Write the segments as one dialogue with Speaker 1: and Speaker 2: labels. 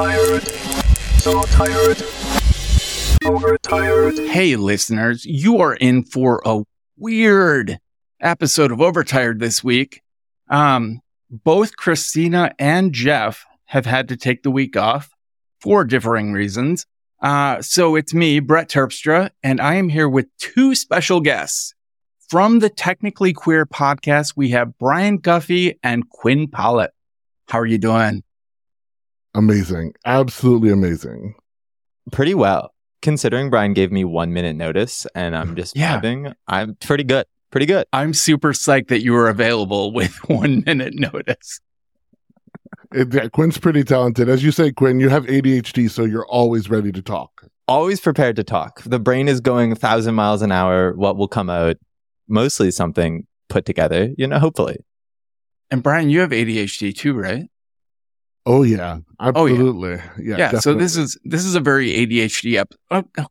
Speaker 1: tired. So tired. Overtired.
Speaker 2: Hey, listeners, you are in for a weird episode of Overtired this week. Um, both Christina and Jeff have had to take the week off for differing reasons. Uh, so it's me, Brett Terpstra, and I am here with two special guests. From the Technically Queer podcast, we have Brian Guffey and Quinn Pollitt. How are you doing?
Speaker 3: Amazing. Absolutely amazing.
Speaker 4: Pretty well. Considering Brian gave me one minute notice and I'm just
Speaker 2: Yeah.
Speaker 4: vibing, I'm pretty good. Pretty good.
Speaker 2: I'm super psyched that you were available with one minute notice.
Speaker 3: It- yeah, Quinn's pretty talented. As you say, Quinn, you have ADHD, so you're always ready to talk.
Speaker 4: Always prepared to talk. The brain is going a thousand miles an hour. What will come out? Mostly something put together, you know, hopefully.
Speaker 2: And Brian, you have ADHD too, right?
Speaker 3: Oh yeah,
Speaker 2: Oh, yeah.
Speaker 3: absolutely. Yeah.
Speaker 2: Yeah. so this is this is a very ADHD ep. oh, oh.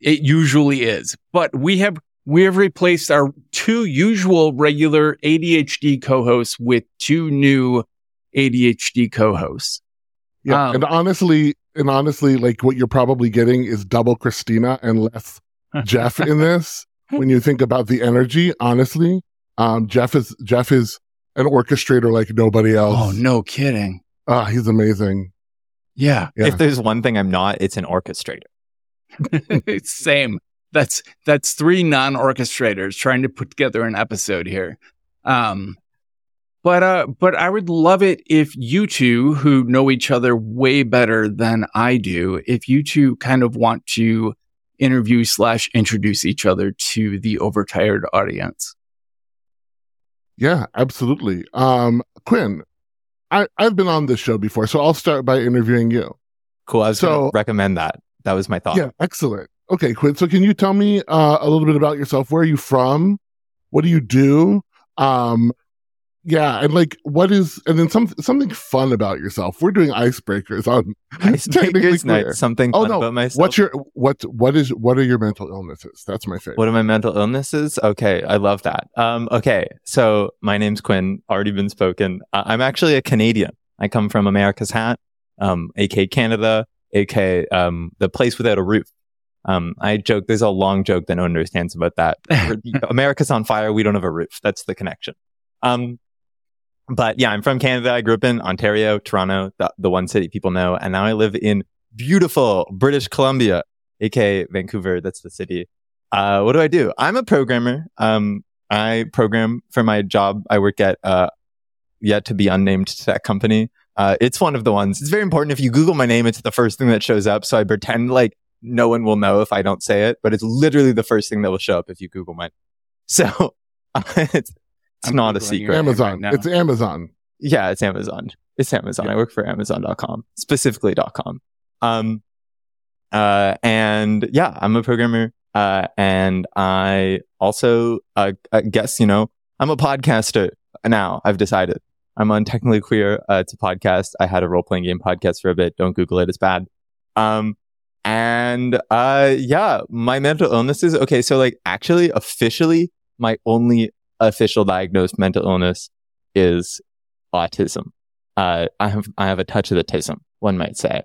Speaker 2: It usually is, but we have we have replaced our two usual regular ADHD co-hosts with two new ADHD co-hosts.
Speaker 3: yeah.
Speaker 2: um,
Speaker 3: and honestly, and honestly, like what you're probably getting is double Christina and less Jeff in this. When you think about the energy, honestly, um, Jeff is Jeff is an orchestrator like nobody else.
Speaker 2: Oh, no kidding.
Speaker 3: Ah, he's amazing.
Speaker 2: Yeah.
Speaker 3: Yeah.
Speaker 4: If there's one thing I'm not, it's an orchestrator.
Speaker 2: same. That's that's three non-orchestrators trying to put together an episode here. Um but uh but I would love it if you two who know each other way better than I do, if you two kind of want to interview slash introduce each other to the overtired audience.
Speaker 3: Yeah, absolutely. Um, Quinn, I, I've been on this show before, so I'll start by interviewing you.
Speaker 4: Cool. I was
Speaker 3: So-
Speaker 4: going to recommend that. That was my thought.
Speaker 3: Yeah, excellent. Okay, Quinn. So can you tell me uh, a little bit about yourself? Where are you from? What do you do? Um, yeah, and like, what is, and then some something fun about yourself. We're doing icebreakers on
Speaker 4: Icebreakers night. Something
Speaker 3: Oh
Speaker 4: fun
Speaker 3: no,
Speaker 4: about myself.
Speaker 3: what's your what what is what are your mental illnesses? That's my favorite.
Speaker 4: What are my mental illnesses? Okay, I love that. Um, okay, so my name's Quinn, already been spoken. Uh, I'm actually a Canadian. I come from America's Hat, um, AK Canada, AK um, the place without a roof. Um, I joke, there's a long joke that no one understands about that. America's on fire, we don't have a roof. That's the connection. Um, but yeah, I'm from Canada. I grew up in Ontario, Toronto, the, the one city people know. And now I live in beautiful British Columbia, aka Vancouver. That's the city. Uh, what do I do? I'm a programmer. Um, I program for my job. I work at, uh, yet to be unnamed tech company. Uh, it's one of the ones. It's very important. If you Google my name, it's the first thing that shows up. So I pretend like no one will know if I don't say it, but it's literally the first thing that will show up if you Google mine. So it's, it's
Speaker 2: I'm
Speaker 4: not a secret.
Speaker 2: your
Speaker 3: Amazon.
Speaker 2: right
Speaker 3: it's Amazon.
Speaker 4: Yeah, it's Amazon. It's Amazon.
Speaker 3: Yeah.
Speaker 4: I work for Amazon.com, specifically .com. Um, uh, and yeah, I'm a programmer. Uh, and I also, uh, I guess, you know, I'm a podcaster now. I've decided I'm on Technically Queer. Uh, it's a podcast. I had a role playing game podcast for a bit. Don't Google it. It's bad. Um, and, uh, yeah, my mental illnesses. Okay. So like actually officially my only official diagnosed mental illness is autism. Uh, I have I have a touch of autism, one might say.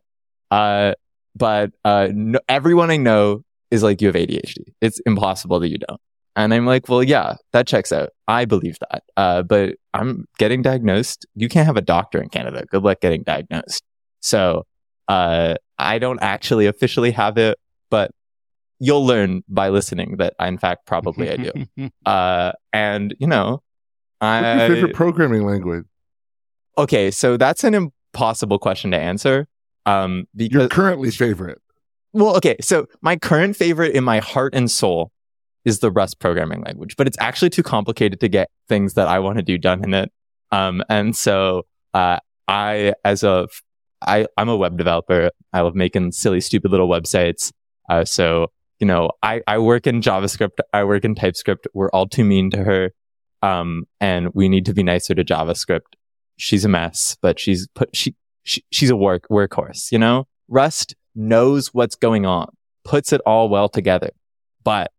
Speaker 4: Uh, but uh, no, everyone I know is like, you have ADHD. It's impossible that you don't. And I'm like, well, yeah, that checks out. I believe that. Uh, but I'm getting diagnosed. You can't have a doctor in Canada. Good luck getting diagnosed. So, uh, I don't actually officially have it, but you'll learn by listening that I, in fact, probably I do. Uh, and you know,
Speaker 3: What's
Speaker 4: I
Speaker 3: your favorite programming language?
Speaker 4: okay, so that's an impossible question to answer. Um,
Speaker 3: Your currently favorite.
Speaker 4: well, okay, so my current favorite in my heart and soul is the Rust programming language, but it's actually too complicated to get things that I want to do done in it. Um, and so, uh, I, as a, I, I'm a web developer. I love making silly, stupid little websites. Uh, so, you know, I, I work in JavaScript. I work in TypeScript. We're all too mean to her. Um, and we need to be nicer to JavaScript. She's a mess, but she's put, she, she she's a work, workhorse, you know? Rust knows what's going on, puts it all well together. But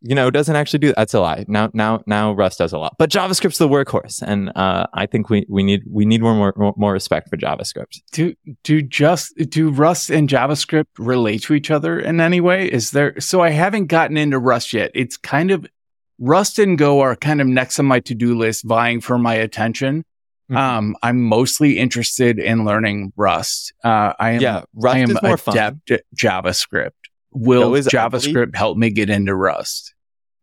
Speaker 4: you know, it doesn't actually do that's a lie. Now, now, now Rust does a lot, but JavaScript's the workhorse. And, uh, I think we, we need, we need more, more, more respect for JavaScript.
Speaker 2: Do do just do Rust and JavaScript relate to each other in any way? Is there so I haven't gotten into Rust yet. It's kind of Rust and Go are kind of next on my to-do list, vying for my attention.
Speaker 4: Mhm.
Speaker 2: Um, I'm mostly interested in learning Rust. Uh, I am
Speaker 4: yeah. Rust
Speaker 2: I am
Speaker 4: is more fun.
Speaker 2: at JavaScript. Will JavaScript help me get into Rust?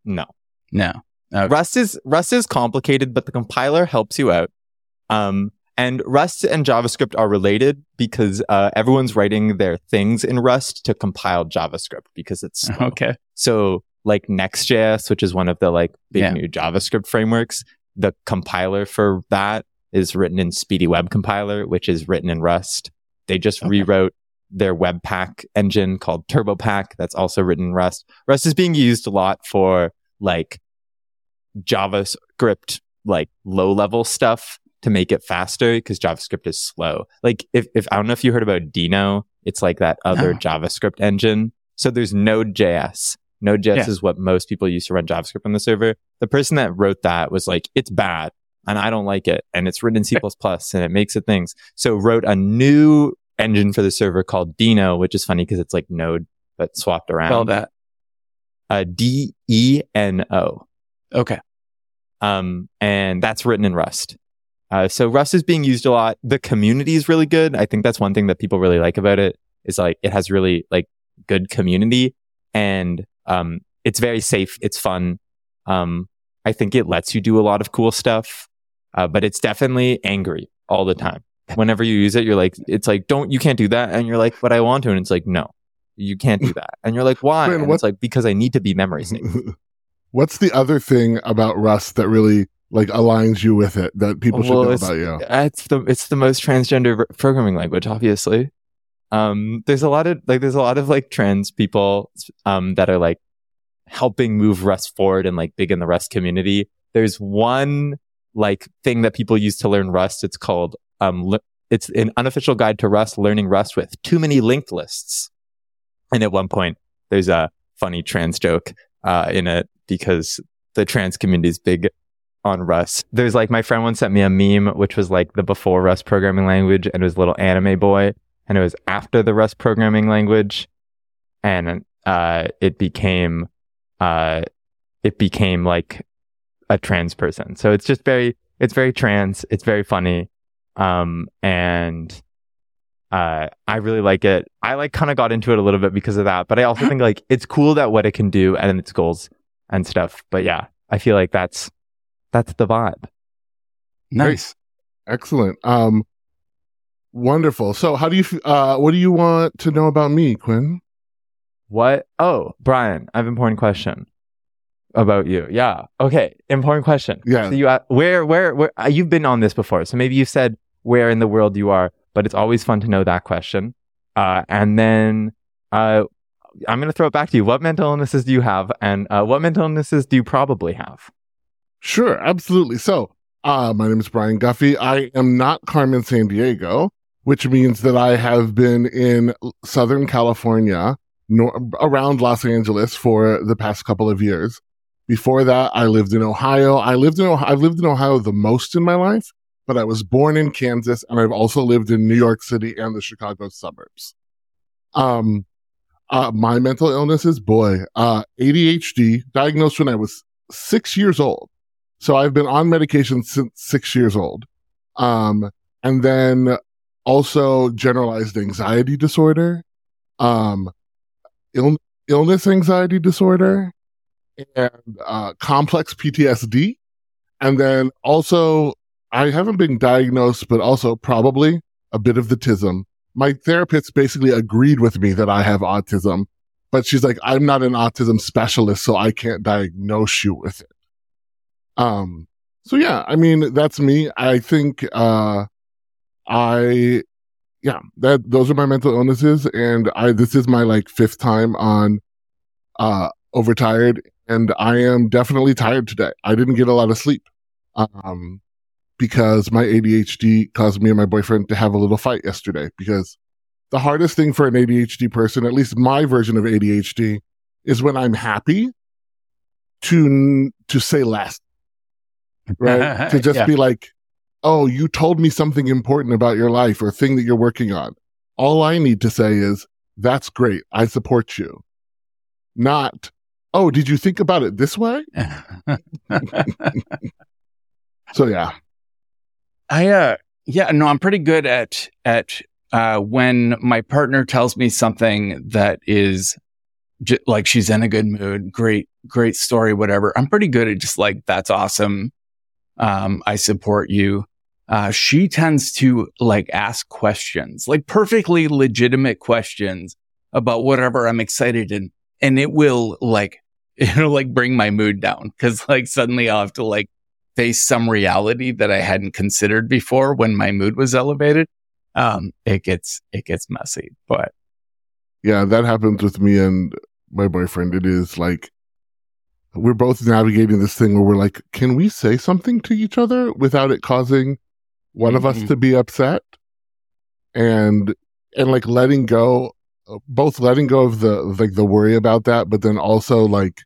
Speaker 4: No.
Speaker 2: No. Okay.
Speaker 4: Rust is Rust is complicated, but the compiler helps you out. Um, and Rust and JavaScript are related because uh, everyone's writing their things in Rust to compile JavaScript because it's slow.
Speaker 2: Okay.
Speaker 4: so like Next.js, which is one of the like big
Speaker 2: Yeah.
Speaker 4: new JavaScript frameworks. The compiler for that is written in Speedy Web Compiler, which is written in Rust. They just
Speaker 2: Okay.
Speaker 4: rewrote their Webpack engine called TurboPack. That's also written in Rust. Rust is being used a lot for like JavaScript, like low level stuff to make it faster because JavaScript is slow. Like if, if I don't know if you heard about Deno, it's like that other
Speaker 2: No.
Speaker 4: JavaScript engine. So there's Node.js. Node.js
Speaker 2: Yeah.
Speaker 4: is what most people use to run JavaScript on the server. The person that wrote that was like, it's bad and I don't like it. And it's written in C++ and it makes it things. So wrote a new engine for the server called Deno, which is funny because it's like Node, but swapped around.
Speaker 2: Spell that.
Speaker 4: Uh, D E N O.
Speaker 2: Okay.
Speaker 4: Um, and that's written in Rust. Uh, so Rust is being used a lot. The community is really good. I think that's one thing that people really like about it is like it has really like good community and, um, it's very safe. It's fun. Um, I think it lets you do a lot of cool stuff. Uh, but it's definitely angry all the time. Whenever you use it, you're like, it's like, don't, you can't do that. And you're like, but I want to. And it's like, no, you can't do that. And you're like, why? And it's like, because I need to be memory safe.
Speaker 3: What's the other thing about Rust that really like aligns you with it that people should
Speaker 4: Well,
Speaker 3: know about you?
Speaker 4: It's the it's the most transgender programming language, obviously. Um, there's a lot of like there's a lot of like trans people um that are like helping move Rust forward and like big in the Rust community. There's one like thing that people use to learn Rust. It's called um le- it's an unofficial guide to Rust, learning Rust with too many linked lists. And at one point, there's a funny trans joke uh, in it because the trans community is big on Rust. There's like my friend once sent me a meme, which was like the before Rust programming language, and it was a little anime boy, and it was after the Rust programming language, and uh, it became uh, it became like a trans person. So it's just very it's very trans. It's very funny, um, and uh, I really like it. I like kind of got into it a little bit because of that, but I also think like it's cool that what it can do and its goals and stuff. But yeah, I feel like that's that's the vibe.
Speaker 2: Nice.
Speaker 3: Excellent. Um, wonderful. So, how do you? Uh, what do you want to know about me, Quinn?
Speaker 4: What? Oh, Brian, I have an important question about you. Yeah. Okay. Important question.
Speaker 3: Yeah.
Speaker 4: So you, uh, where, where, where, uh, you've been on this before. So maybe you said where in the world you are, but it's always fun to know that question. Uh, and then, uh, I'm going to throw it back to you. What mental illnesses do you have? And, uh, what mental illnesses do you probably have?
Speaker 3: Sure, absolutely. So, uh, my name is Brian Guffey. I am not Carmen Sandiego, which means that I have been in Southern California, nor- around Los Angeles for the past couple of years. Before that, I lived in Ohio. I lived in Ohio, I've lived in Ohio the most in my life, but I was born in Kansas and I've also lived in New York City and the Chicago suburbs. Um, uh, my mental illness is boy, uh, ADHD diagnosed when I was six years old. So I've been on medication since six years old. Um, and then also generalized anxiety disorder, um, ill- illness anxiety disorder, and uh, complex PTSD. And then also, I haven't been diagnosed, but also probably a bit of the tism. My therapist basically agreed with me that I have autism, but she's like, I'm not an autism specialist, so I can't diagnose you with it. Um, so yeah, I mean, that's me. I think, uh, I, yeah, that, those are my mental illnesses. And I, this is my like fifth time on, uh, overtired and I am definitely tired today. I didn't get a lot of sleep. Um, because my ADHD caused me and my boyfriend to have a little fight yesterday because the hardest thing for an ADHD person, at least my version of ADHD, is when I'm happy to to say less, right? to just
Speaker 2: Yeah.
Speaker 3: be like, "Oh, you told me something important about your life or thing that you're working on." All I need to say is, "That's great. I support you." Not, "Oh, did you think about it this way?" So yeah,
Speaker 2: I uh yeah, no, I'm pretty good at at uh when my partner tells me something that is j- like she's in a good mood, great great story whatever. I'm pretty good at just like that's awesome. Um I support you. Uh she tends to like ask questions, like perfectly legitimate questions about whatever I'm excited in and it will like it'll like bring my mood down cuz like suddenly I'll have to like face some reality that I hadn't considered before when my mood was elevated. Um, it gets, it gets messy, but
Speaker 3: yeah, that happens with me and my boyfriend. It is like we're both navigating this thing where we're like, can we say something to each other without it causing one of us
Speaker 2: Mhm.
Speaker 3: to be upset? And and like letting go, both letting go of the like the worry about that, but then also like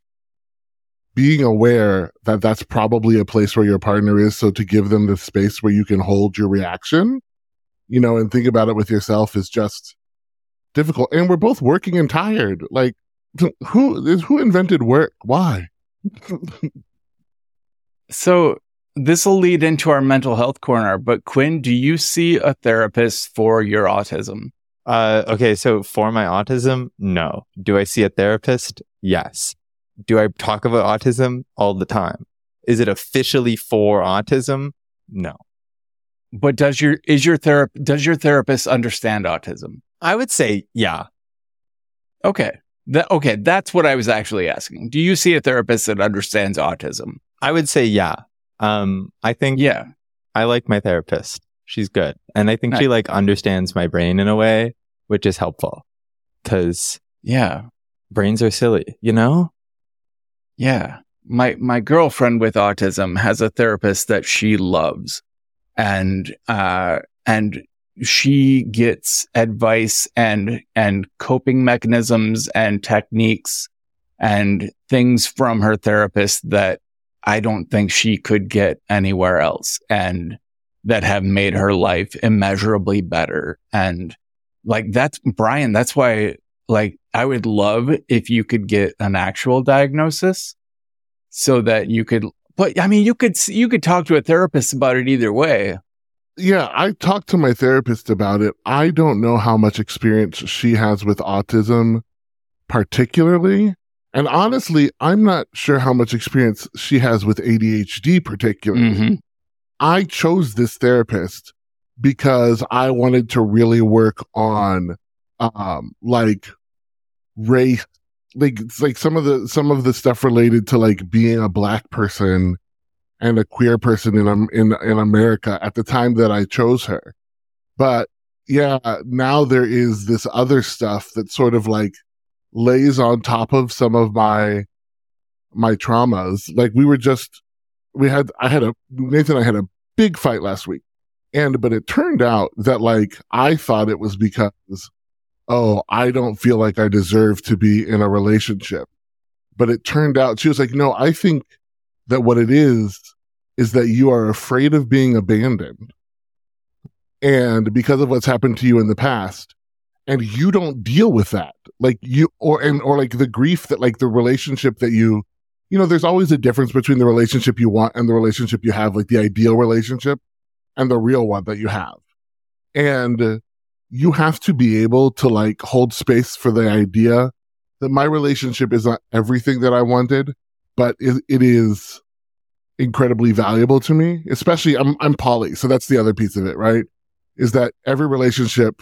Speaker 3: being aware that that's probably a place where your partner is. So to give them the space where you can hold your reaction, you know, and think about it with yourself is just difficult. And we're both working and tired. Like, who is who invented work? Why?
Speaker 2: so this will lead into our mental health corner. But Quinn, do you see a therapist for your autism?
Speaker 4: Uh, okay, so for my autism, no. Do I see a therapist? Yes. Do I talk about autism all the time? Is it officially for autism? No.
Speaker 2: But does your, is your therap, does your therapist understand autism?
Speaker 4: I would say, yeah.
Speaker 2: Okay. That, okay. That's what I was actually asking. Do you see a therapist that understands autism?
Speaker 4: I would say, yeah. Um, I think
Speaker 2: Yeah.
Speaker 4: I like my therapist. She's good. And I think she like understands my brain in a way, which is helpful because
Speaker 2: Yeah.
Speaker 4: brains are silly, you know?
Speaker 2: Yeah. My my girlfriend with autism has a therapist that she loves. And uh and she gets advice and and coping mechanisms and techniques and things from her therapist that I don't think she could get anywhere else and that have made her life immeasurably better. And like that's Brian, that's why like I would love if you could get an actual diagnosis so that you could but I mean you could you could talk to a therapist about it either way.
Speaker 3: Yeah, I talked to my therapist about it. I don't know how much experience she has with autism, particularly. And honestly, I'm not sure how much experience she has with ADHD, particularly.
Speaker 2: Mhm.
Speaker 3: I chose this therapist because I wanted to really work on, um, like race, like, like some of the, some of the stuff related to like being a black person and a queer person in, Am- in, in America at the time that I chose her. But yeah, now there is this other stuff that sort of like lays on top of some of my, my traumas. Like we were just, we had, I had a, Nathan and I had a big fight last week. And, but it turned out that like I thought it was because, oh, I don't feel like I deserve to be in a relationship. But it turned out she was like, no, I think that what it is, is that you are afraid of being abandoned. And because of what's happened to you in the past, and you don't deal with that. Like you, or, and, or like the grief that like the relationship that you, you know, there's always a difference between the relationship you want and the relationship you have, like the ideal relationship and the real one that you have. And you have to be able to like hold space for the idea that my relationship is not everything that I wanted, but it, it is incredibly valuable to me. Especially I'm, I'm poly. So that's the other piece of it, right? Is that every relationship,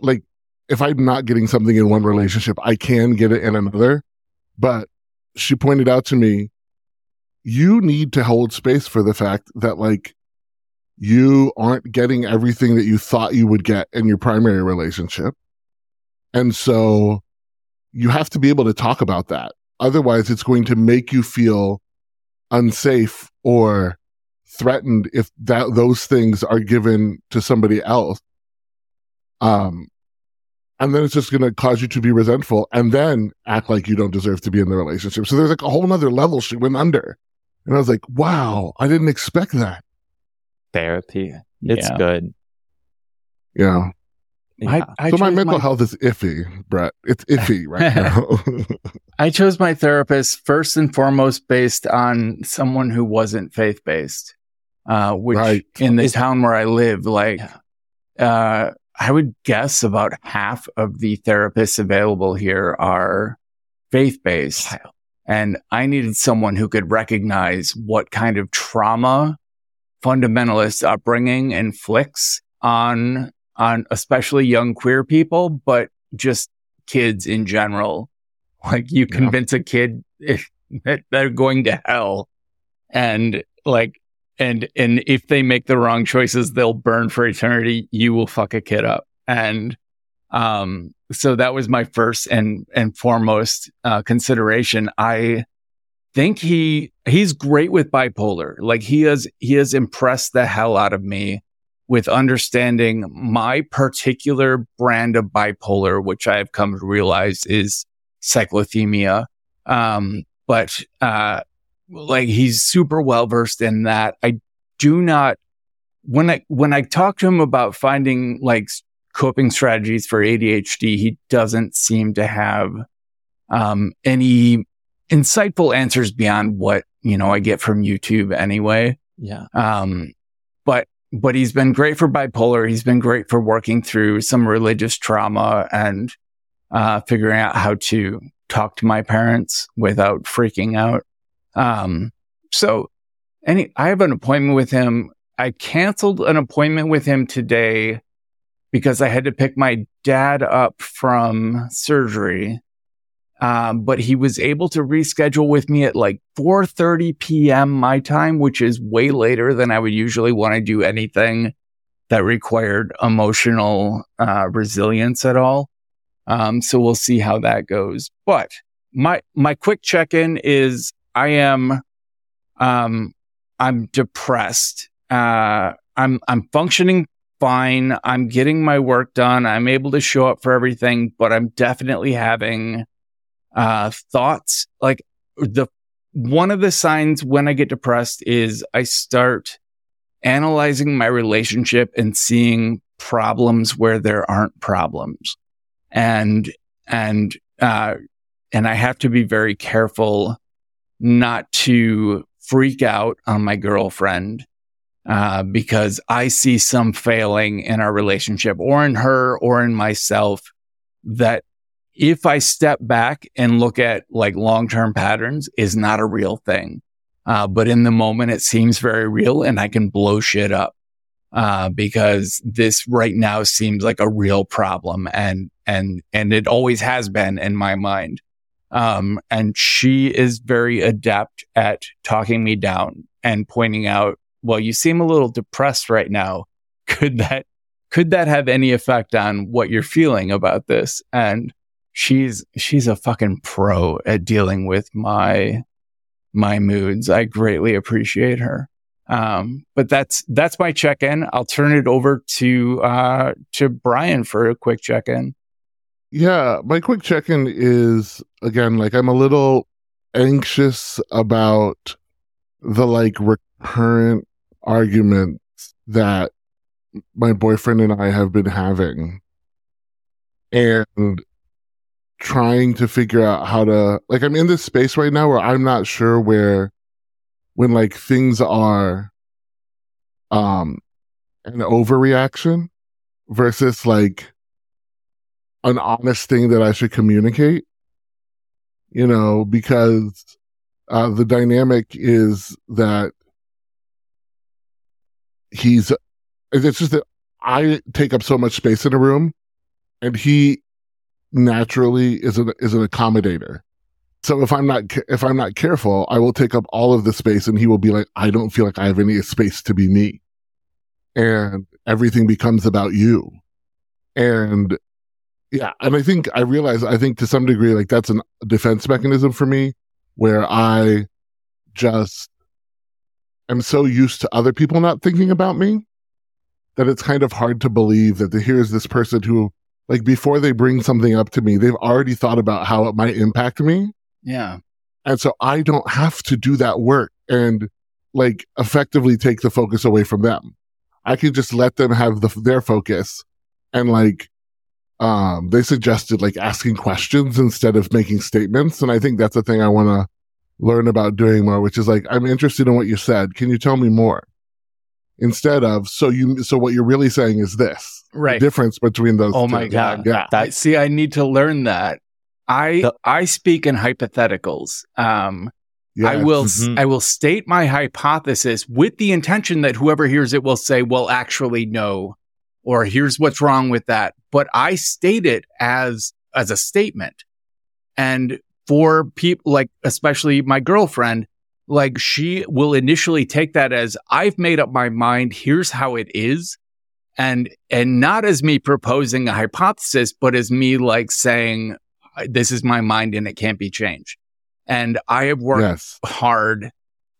Speaker 3: like if I'm not getting something in one relationship, I can get it in another. But she pointed out to me, you need to hold space for the fact that like you aren't getting everything that you thought you would get in your primary relationship. And so you have to be able to talk about that. Otherwise, it's going to make you feel unsafe or threatened if that those things are given to somebody else. Um, and then it's just going to cause you to be resentful and then act like you don't deserve to be in the relationship. So there's like a whole nother level she went under. And I was like, wow, I didn't expect that.
Speaker 4: Therapy. It's
Speaker 2: Yeah.
Speaker 4: good.
Speaker 3: Yeah.
Speaker 2: I, I
Speaker 3: so my
Speaker 2: chose
Speaker 3: mental health is iffy, Brett. It's iffy right now.
Speaker 2: I chose my therapist first and foremost based on someone who wasn't faith based, uh, which
Speaker 3: Right.
Speaker 2: in the
Speaker 4: Is-
Speaker 2: town where I live, like, uh, I would guess about half of the therapists available here are faith based. And I needed someone who could recognize what kind of trauma fundamentalist upbringing inflicts on, on especially young queer people, but just kids in general. Like you
Speaker 3: Yeah.
Speaker 2: convince a kid that they're going to hell and like, and, and if they make the wrong choices, they'll burn for eternity. You will fuck a kid up. And, um, so that was my first and, and foremost, uh, consideration. I think he, he's great with bipolar. Like he has, he has impressed the hell out of me with understanding my particular brand of bipolar, which I have come to realize is cyclothymia. Um, but, uh, like he's super well versed in that. I do not, when I, when I talk to him about finding like coping strategies for ADHD, he doesn't seem to have, um, any insightful answers beyond what, you know, I get from YouTube anyway.
Speaker 4: Yeah.
Speaker 2: Um, but but he's been great for bipolar. He's been great for working through some religious trauma and uh, figuring out how to talk to my parents without freaking out. Um, so, any I have an appointment with him. I canceled an appointment with him today because I had to pick my dad up from surgery. Um, but he was able to reschedule with me at like 4:30 p.m. my time, which is way later than I would usually want to do anything that required emotional uh, resilience at all. Um, so we'll see how that goes. But my my quick check-in is I am um I'm depressed. Uh I'm I'm functioning fine. I'm getting my work done. I'm able to show up for everything, but I'm definitely having uh thoughts like the one of the signs when I get depressed is I start analyzing my relationship and seeing problems where there aren't problems. And, and, uh, and I have to be very careful not to freak out on my girlfriend, uh, because I see some failing in our relationship or in her or in myself that if I step back and look at like long-term patterns is not a real thing. Uh, but in the moment, it seems very real and I can blow shit up. Uh, because this right now seems like a real problem and, and, and it always has been in my mind. Um, and she is very adept at talking me down and pointing out, well, you seem a little depressed right now. Could that, could that have any effect on what you're feeling about this? And she's, she's a fucking pro at dealing with my, my moods. I greatly appreciate her. Um, but that's, that's my check in. I'll turn it over to, uh, to Brian for a quick check in.
Speaker 3: Yeah, my quick check in is again, like, I'm a little anxious about the like recurrent arguments that my boyfriend and I have been having and trying to figure out how to, like, I'm in this space right now where I'm not sure where, when like things are, um, an overreaction versus like, an honest thing that I should communicate, you know, because uh, the dynamic is that he's, it's just that I take up so much space in a room and he naturally is an, is an accommodator. So if I'm not, if I'm not careful, I will take up all of the space and he will be like, I don't feel like I have any space to be me. And everything becomes about you. And yeah, and I think I realize I think to some degree like that's a defense mechanism for me where I just am so used to other people not thinking about me that it's kind of hard to believe that the, here's this person who like before they bring something up to me, they've already thought about how it might impact me.
Speaker 2: Yeah.
Speaker 3: And so I don't have to do that work and like effectively take the focus away from them. I can just let them have the, their focus and like, um, they suggested like asking questions instead of making statements. And I think that's the thing I want to learn about doing more, which is like, I'm interested in what you said. Can you tell me more? Instead of, so you, so what you're really saying is this.
Speaker 2: Right.
Speaker 3: The difference between those
Speaker 2: Oh
Speaker 3: two.
Speaker 2: my God.
Speaker 3: Yeah.
Speaker 2: I see. I need to learn that. I
Speaker 4: The-
Speaker 2: I speak in hypotheticals. Um, I
Speaker 3: Yes.
Speaker 2: will
Speaker 4: Mhm.
Speaker 2: I will state my hypothesis with the intention that whoever hears it will say, "Well, actually, no," or "Here's what's wrong with that." But I state it as as a statement, and for people like especially my girlfriend, like she will initially take that as I've made up my mind. Here's how it is. And, and not as me proposing a hypothesis, but as me like saying, this is my mind and it can't be changed. And I have worked
Speaker 3: Yes.
Speaker 2: hard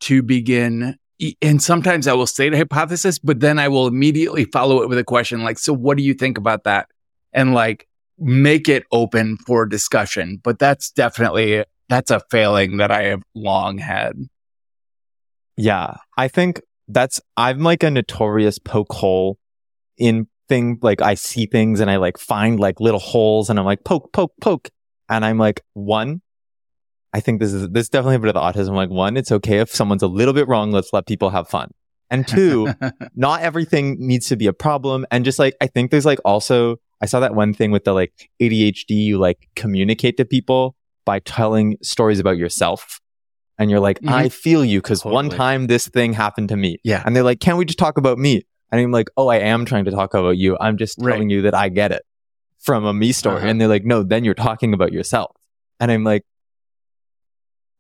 Speaker 2: to begin. And sometimes I will state a hypothesis, but then I will immediately follow it with a question like, so what do you think about that? And like make it open for discussion. But that's definitely, that's a failing that I have long had.
Speaker 4: Yeah. I think that's, I'm like a notorious poke hole in thing. Like I see things and I like find like little holes and I'm like, poke, poke, poke. And I'm like, one, I think this is, this is definitely a bit of the autism. Like one, it's okay if someone's a little bit wrong. Let's let people have fun. And two, not everything needs to be a problem. And just like, I think there's like also, I saw that one thing with the like ADHD, you like communicate to people by telling stories about yourself. And you're like,
Speaker 2: Mhm.
Speaker 4: I feel you because one time this thing happened to me.
Speaker 2: Yeah.
Speaker 4: And they're like, can't we just talk about me? And I'm like, oh, I am trying to talk about you. I'm just
Speaker 2: Right.
Speaker 4: telling you that I get it from a me story.
Speaker 2: Uh-huh.
Speaker 4: And they're like, no, then you're talking about yourself. And I'm like,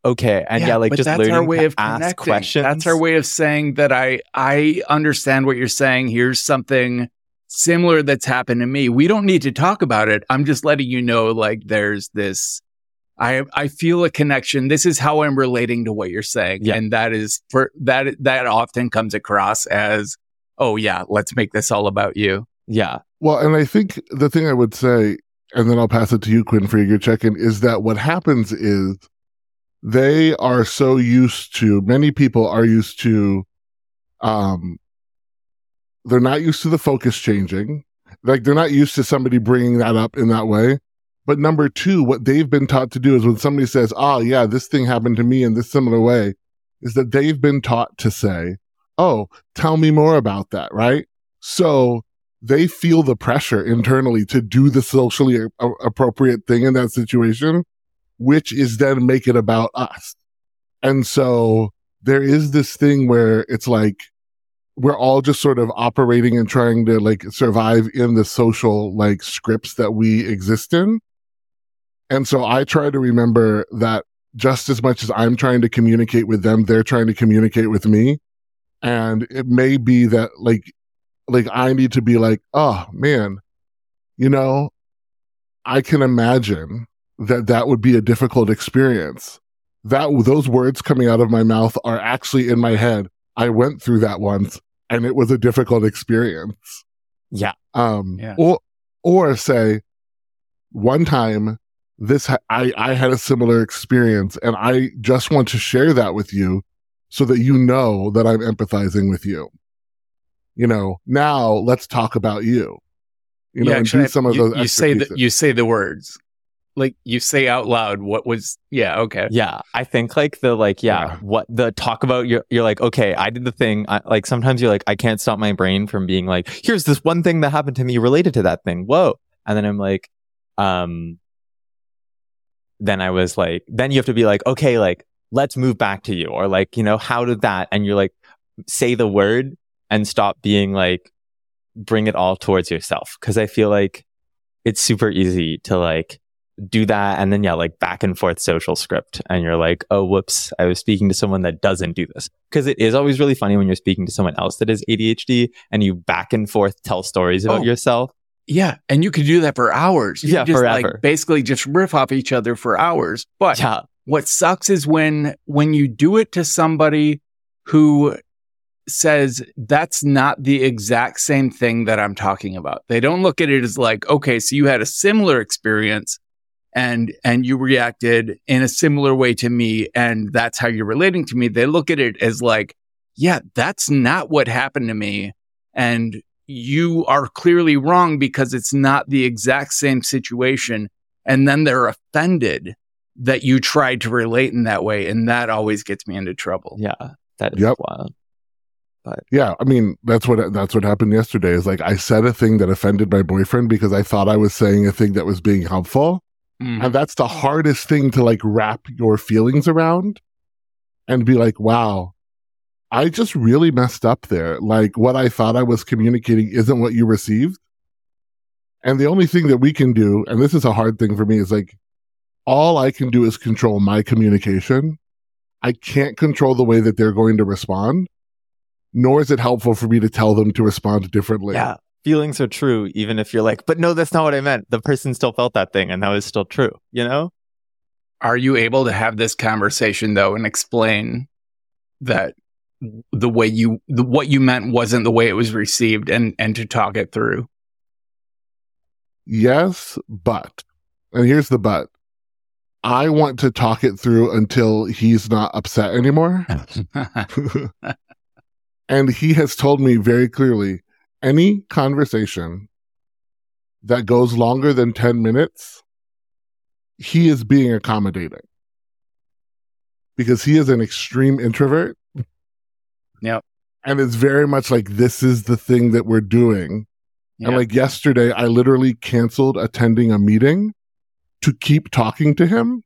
Speaker 4: okay. And yeah, like just
Speaker 2: that's
Speaker 4: learning
Speaker 2: our way
Speaker 4: to
Speaker 2: of
Speaker 4: ask
Speaker 2: connecting.
Speaker 4: questions.
Speaker 2: That's our way of saying that I I understand what you're saying. Here's something similar that's happened to me. We don't need to talk about it. I'm just letting you know like there's this I I feel a connection. This is how I'm relating to what you're saying.
Speaker 4: Yeah.
Speaker 2: And that is for that that often comes across as oh yeah, let's make this all about you.
Speaker 4: Yeah.
Speaker 3: Well, and I think the thing I would say, and then I'll pass it to you, Quinn, for your check in, is that what happens is they are so used to, many people are used to, um, they're not used to the focus changing. Like they're not used to somebody bringing that up in that way. But number two, what they've been taught to do is when somebody says, oh, yeah, this thing happened to me in this similar way, is that they've been taught to say, oh, tell me more about that, right? So they feel the pressure internally to do the socially a- appropriate thing in that situation, which is then make it about us. And so there is this thing where it's like, we're all just sort of operating and trying to like survive in the social like scripts that we exist in. And so I try to remember that just as much as I'm trying to communicate with them, they're trying to communicate with me. And it may be that like, like I need to be like, oh man, you know, I can imagine that that would be a difficult experience. That those words coming out of my mouth are actually in my head. I went through that once and it was a difficult experience.
Speaker 4: Yeah.
Speaker 3: Um,
Speaker 2: Yeah.
Speaker 3: or, or say one time this, ha- I, I had a similar experience and I just want to share that with you so that you know that I'm empathizing with you. You know, now let's talk about you. You know,
Speaker 2: Yeah,
Speaker 3: and
Speaker 2: actually,
Speaker 3: do some of
Speaker 2: you,
Speaker 3: those.
Speaker 2: you
Speaker 3: extra
Speaker 2: say that you say the words. Like you say out loud what was yeah, okay.
Speaker 4: Yeah, I think like the like yeah,
Speaker 3: Yeah.
Speaker 4: what the talk about you're you're like okay, I did the thing. I, like sometimes you're like I can't stop my brain from being like here's this one thing that happened to me related to that thing. Whoa, and then I'm like, um, then I was like, then you have to be like okay, like let's move back to you or like you know how did that and you're like say the word and stop being like bring it all towards yourself because I feel like it's super easy to like do that and then yeah like back and forth social script and you're like oh whoops i was speaking to someone that doesn't do this because it is always really funny when you're speaking to someone else that is adhd and you back and forth tell stories about
Speaker 2: Oh.
Speaker 4: yourself
Speaker 2: Yeah, and you could do that for hours. You
Speaker 4: Yeah,
Speaker 2: just,
Speaker 4: forever.
Speaker 2: Like, basically, just riff off each other for hours. But
Speaker 4: yeah
Speaker 2: what sucks is when when you do it to somebody who says that's not the exact same thing that I'm talking about. They don't look at it as like, okay, so you had a similar experience and and you reacted in a similar way to me and that's how you're relating to me. They look at it as like, yeah, that's not what happened to me and you are clearly wrong because it's not the exact same situation and then they're offended that you tried to relate in that way and that always gets me into trouble.
Speaker 4: Yeah, that is
Speaker 3: Yep.
Speaker 4: wild.
Speaker 3: But yeah, I mean that's what that's what happened yesterday. Is like I said a thing that offended my boyfriend because I thought I was saying a thing that was being helpful,
Speaker 2: Mhm.
Speaker 3: and that's the hardest thing to like wrap your feelings around, and be like, "Wow, I just really messed up there. Like what I thought I was communicating isn't what you received." And the only thing that we can do, and this is a hard thing for me, is like all I can do is control my communication. I can't control the way that they're going to respond nor is it helpful for me to tell them to respond differently.
Speaker 4: Yeah. Feelings are true, even if you're like, but no, that's not what I meant. The person still felt that thing and that was still true, you know?
Speaker 2: Are you able to have this conversation though and explain that the way you the, what you meant wasn't the way it was received and and to talk it through?
Speaker 3: Yes, but, and here's the but. I want to talk it through until he's not upset anymore. and he has told me very clearly any conversation that goes longer than 10 minutes, he is being accommodating. Because he is an extreme introvert.
Speaker 2: Yep.
Speaker 3: And it's very much like this is the thing that we're doing.
Speaker 2: Yeah.
Speaker 3: And like yesterday, I literally canceled attending a meeting to keep talking to him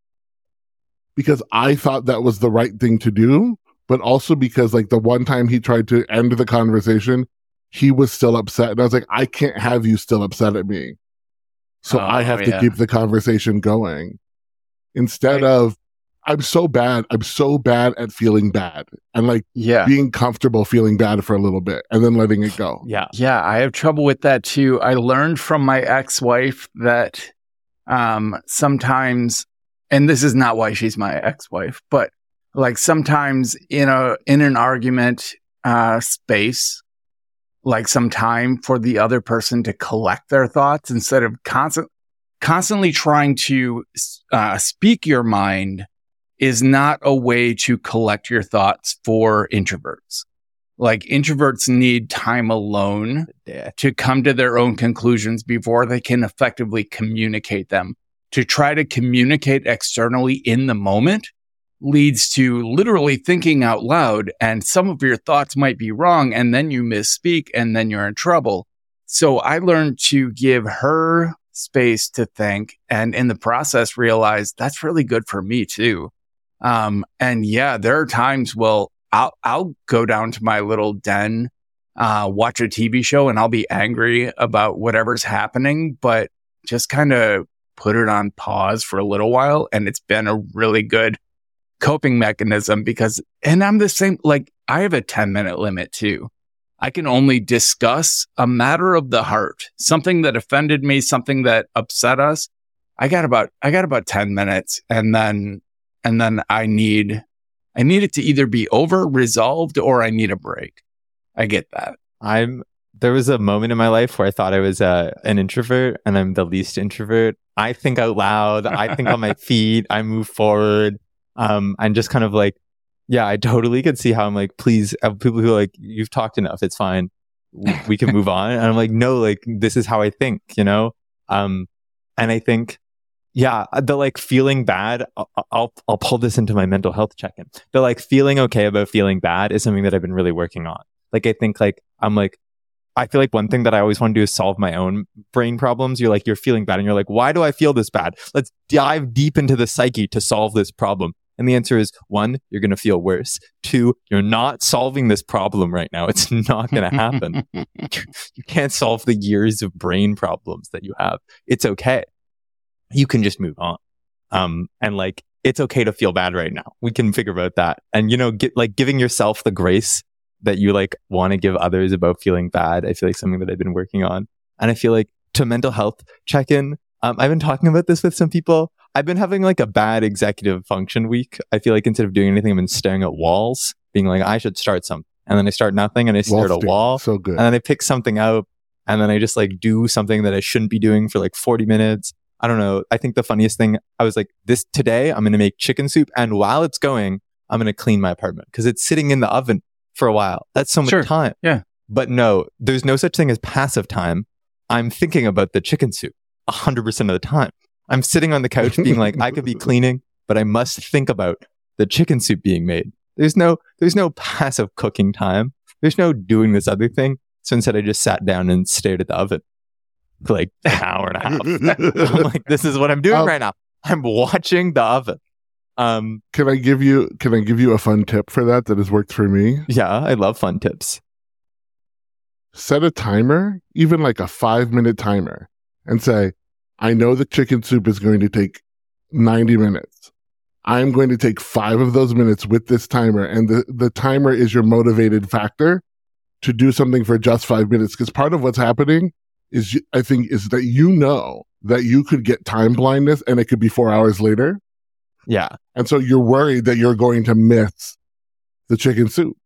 Speaker 3: because I thought that was the right thing to do, but also because like the one time he tried to end the conversation, he was still upset. And I was like, I can't have you still upset at me. So
Speaker 2: Oh,
Speaker 3: I have to keep the conversation going instead
Speaker 2: Right.
Speaker 3: of, I'm so bad. I'm so bad at feeling bad and like
Speaker 2: yeah.
Speaker 3: being comfortable feeling bad for a little bit and then letting it go.
Speaker 4: Yeah.
Speaker 2: Yeah, I have trouble with that too. I learned from my ex-wife that um sometimes and this is not why she's my ex-wife, but like sometimes in a in an argument uh space like some time for the other person to collect their thoughts instead of constant constantly trying to uh speak your mind is not a way to collect your thoughts for introverts. Like introverts need time alone
Speaker 4: Yeah.
Speaker 2: to come to their own conclusions before they can effectively communicate them. To try to communicate externally in the moment leads to literally thinking out loud and some of your thoughts might be wrong and then you misspeak and then you're in trouble. So I learned to give her space to think and in the process realize that's really good for me too. Um, and yeah, there are times, well, I'll, I'll go down to my little den, uh, watch a TV show and I'll be angry about whatever's happening, but just kind of put it on pause for a little while. And it's been a really good coping mechanism because, and I'm the same, like I have a 10 minute limit too. I can only discuss a matter of the heart, something that offended me, something that upset us. I got about, I got about 10 minutes and then, and then I need, I need it to either be over, resolved, or I need a break. I get that.
Speaker 4: I'm there was a moment in my life where I thought I was uh, an introvert and I'm the least introvert. I think out loud, I think on my feet, I move forward. Um, I'm just kind of like, yeah, I totally could see how I'm like, please, uh, people who are like, you've talked enough, it's fine. We, we can move on. And I'm like, no, like, this is how I think, you know? Um, and I think, yeah, uh, the like feeling bad, I'll, I'll, I'll pull this into my mental health check in. The like feeling okay about feeling bad is something that I've been really working on. Like, I think like, I'm like, I feel like one thing that I always want to do is solve my own brain problems. You're like, you're feeling bad and you're like, why do I feel this bad? Let's dive deep into the psyche to solve this problem. And the answer is one, you're going to feel worse. Two, you're not solving this problem right now. It's not going to happen. you can't solve the years of brain problems that you have. It's okay. You can just move on. Um, and like, it's okay to feel bad right now. We can figure out that. And, you know, get like giving yourself the grace that you like want to give others about feeling bad. I feel like something that I've been working on. And I feel like to mental health check in, um, I've been talking about this with some people. I've been having like a bad executive function week. I feel like instead of doing anything, I've been staring at walls, being like, I should start something. and then I start nothing and I stare at a
Speaker 3: Wall
Speaker 4: wall
Speaker 3: So good.
Speaker 4: and then I pick something out and then I just like do something that I shouldn't be doing for like 40 minutes. I don't know. I think the funniest thing, I was like, this today, I'm going to make chicken soup. And while it's going, I'm going to clean my apartment because it's sitting in the oven for a while. That's so much
Speaker 2: Sure.
Speaker 4: time.
Speaker 2: Yeah.
Speaker 4: But no, there's no such thing as passive time. I'm thinking about the chicken soup 100% of the time. I'm sitting on the couch being like, I could be cleaning, but I must think about the chicken soup being made. There's no, there's no passive cooking time. There's no doing this other thing. So instead, I just sat down and stared at the oven like an hour and a half. I'm like, this is what I'm doing
Speaker 3: Um,
Speaker 4: right now. I'm watching the oven. Um,
Speaker 3: can I give you can I give you a fun tip for that that has worked for me?
Speaker 4: yeah, I love fun tips.
Speaker 3: Set a timer, even like a five minute timer, and say, I know the chicken soup is going to take 90 minutes. I'm going to take five of those minutes with this timer. And the, the timer is your motivated factor to do something for just five minutes. Because part of what's happening is, I think, is that you know that you could get time blindness and it could be four hours later.
Speaker 4: Yeah.
Speaker 3: And so you're worried that you're going to miss the chicken soup.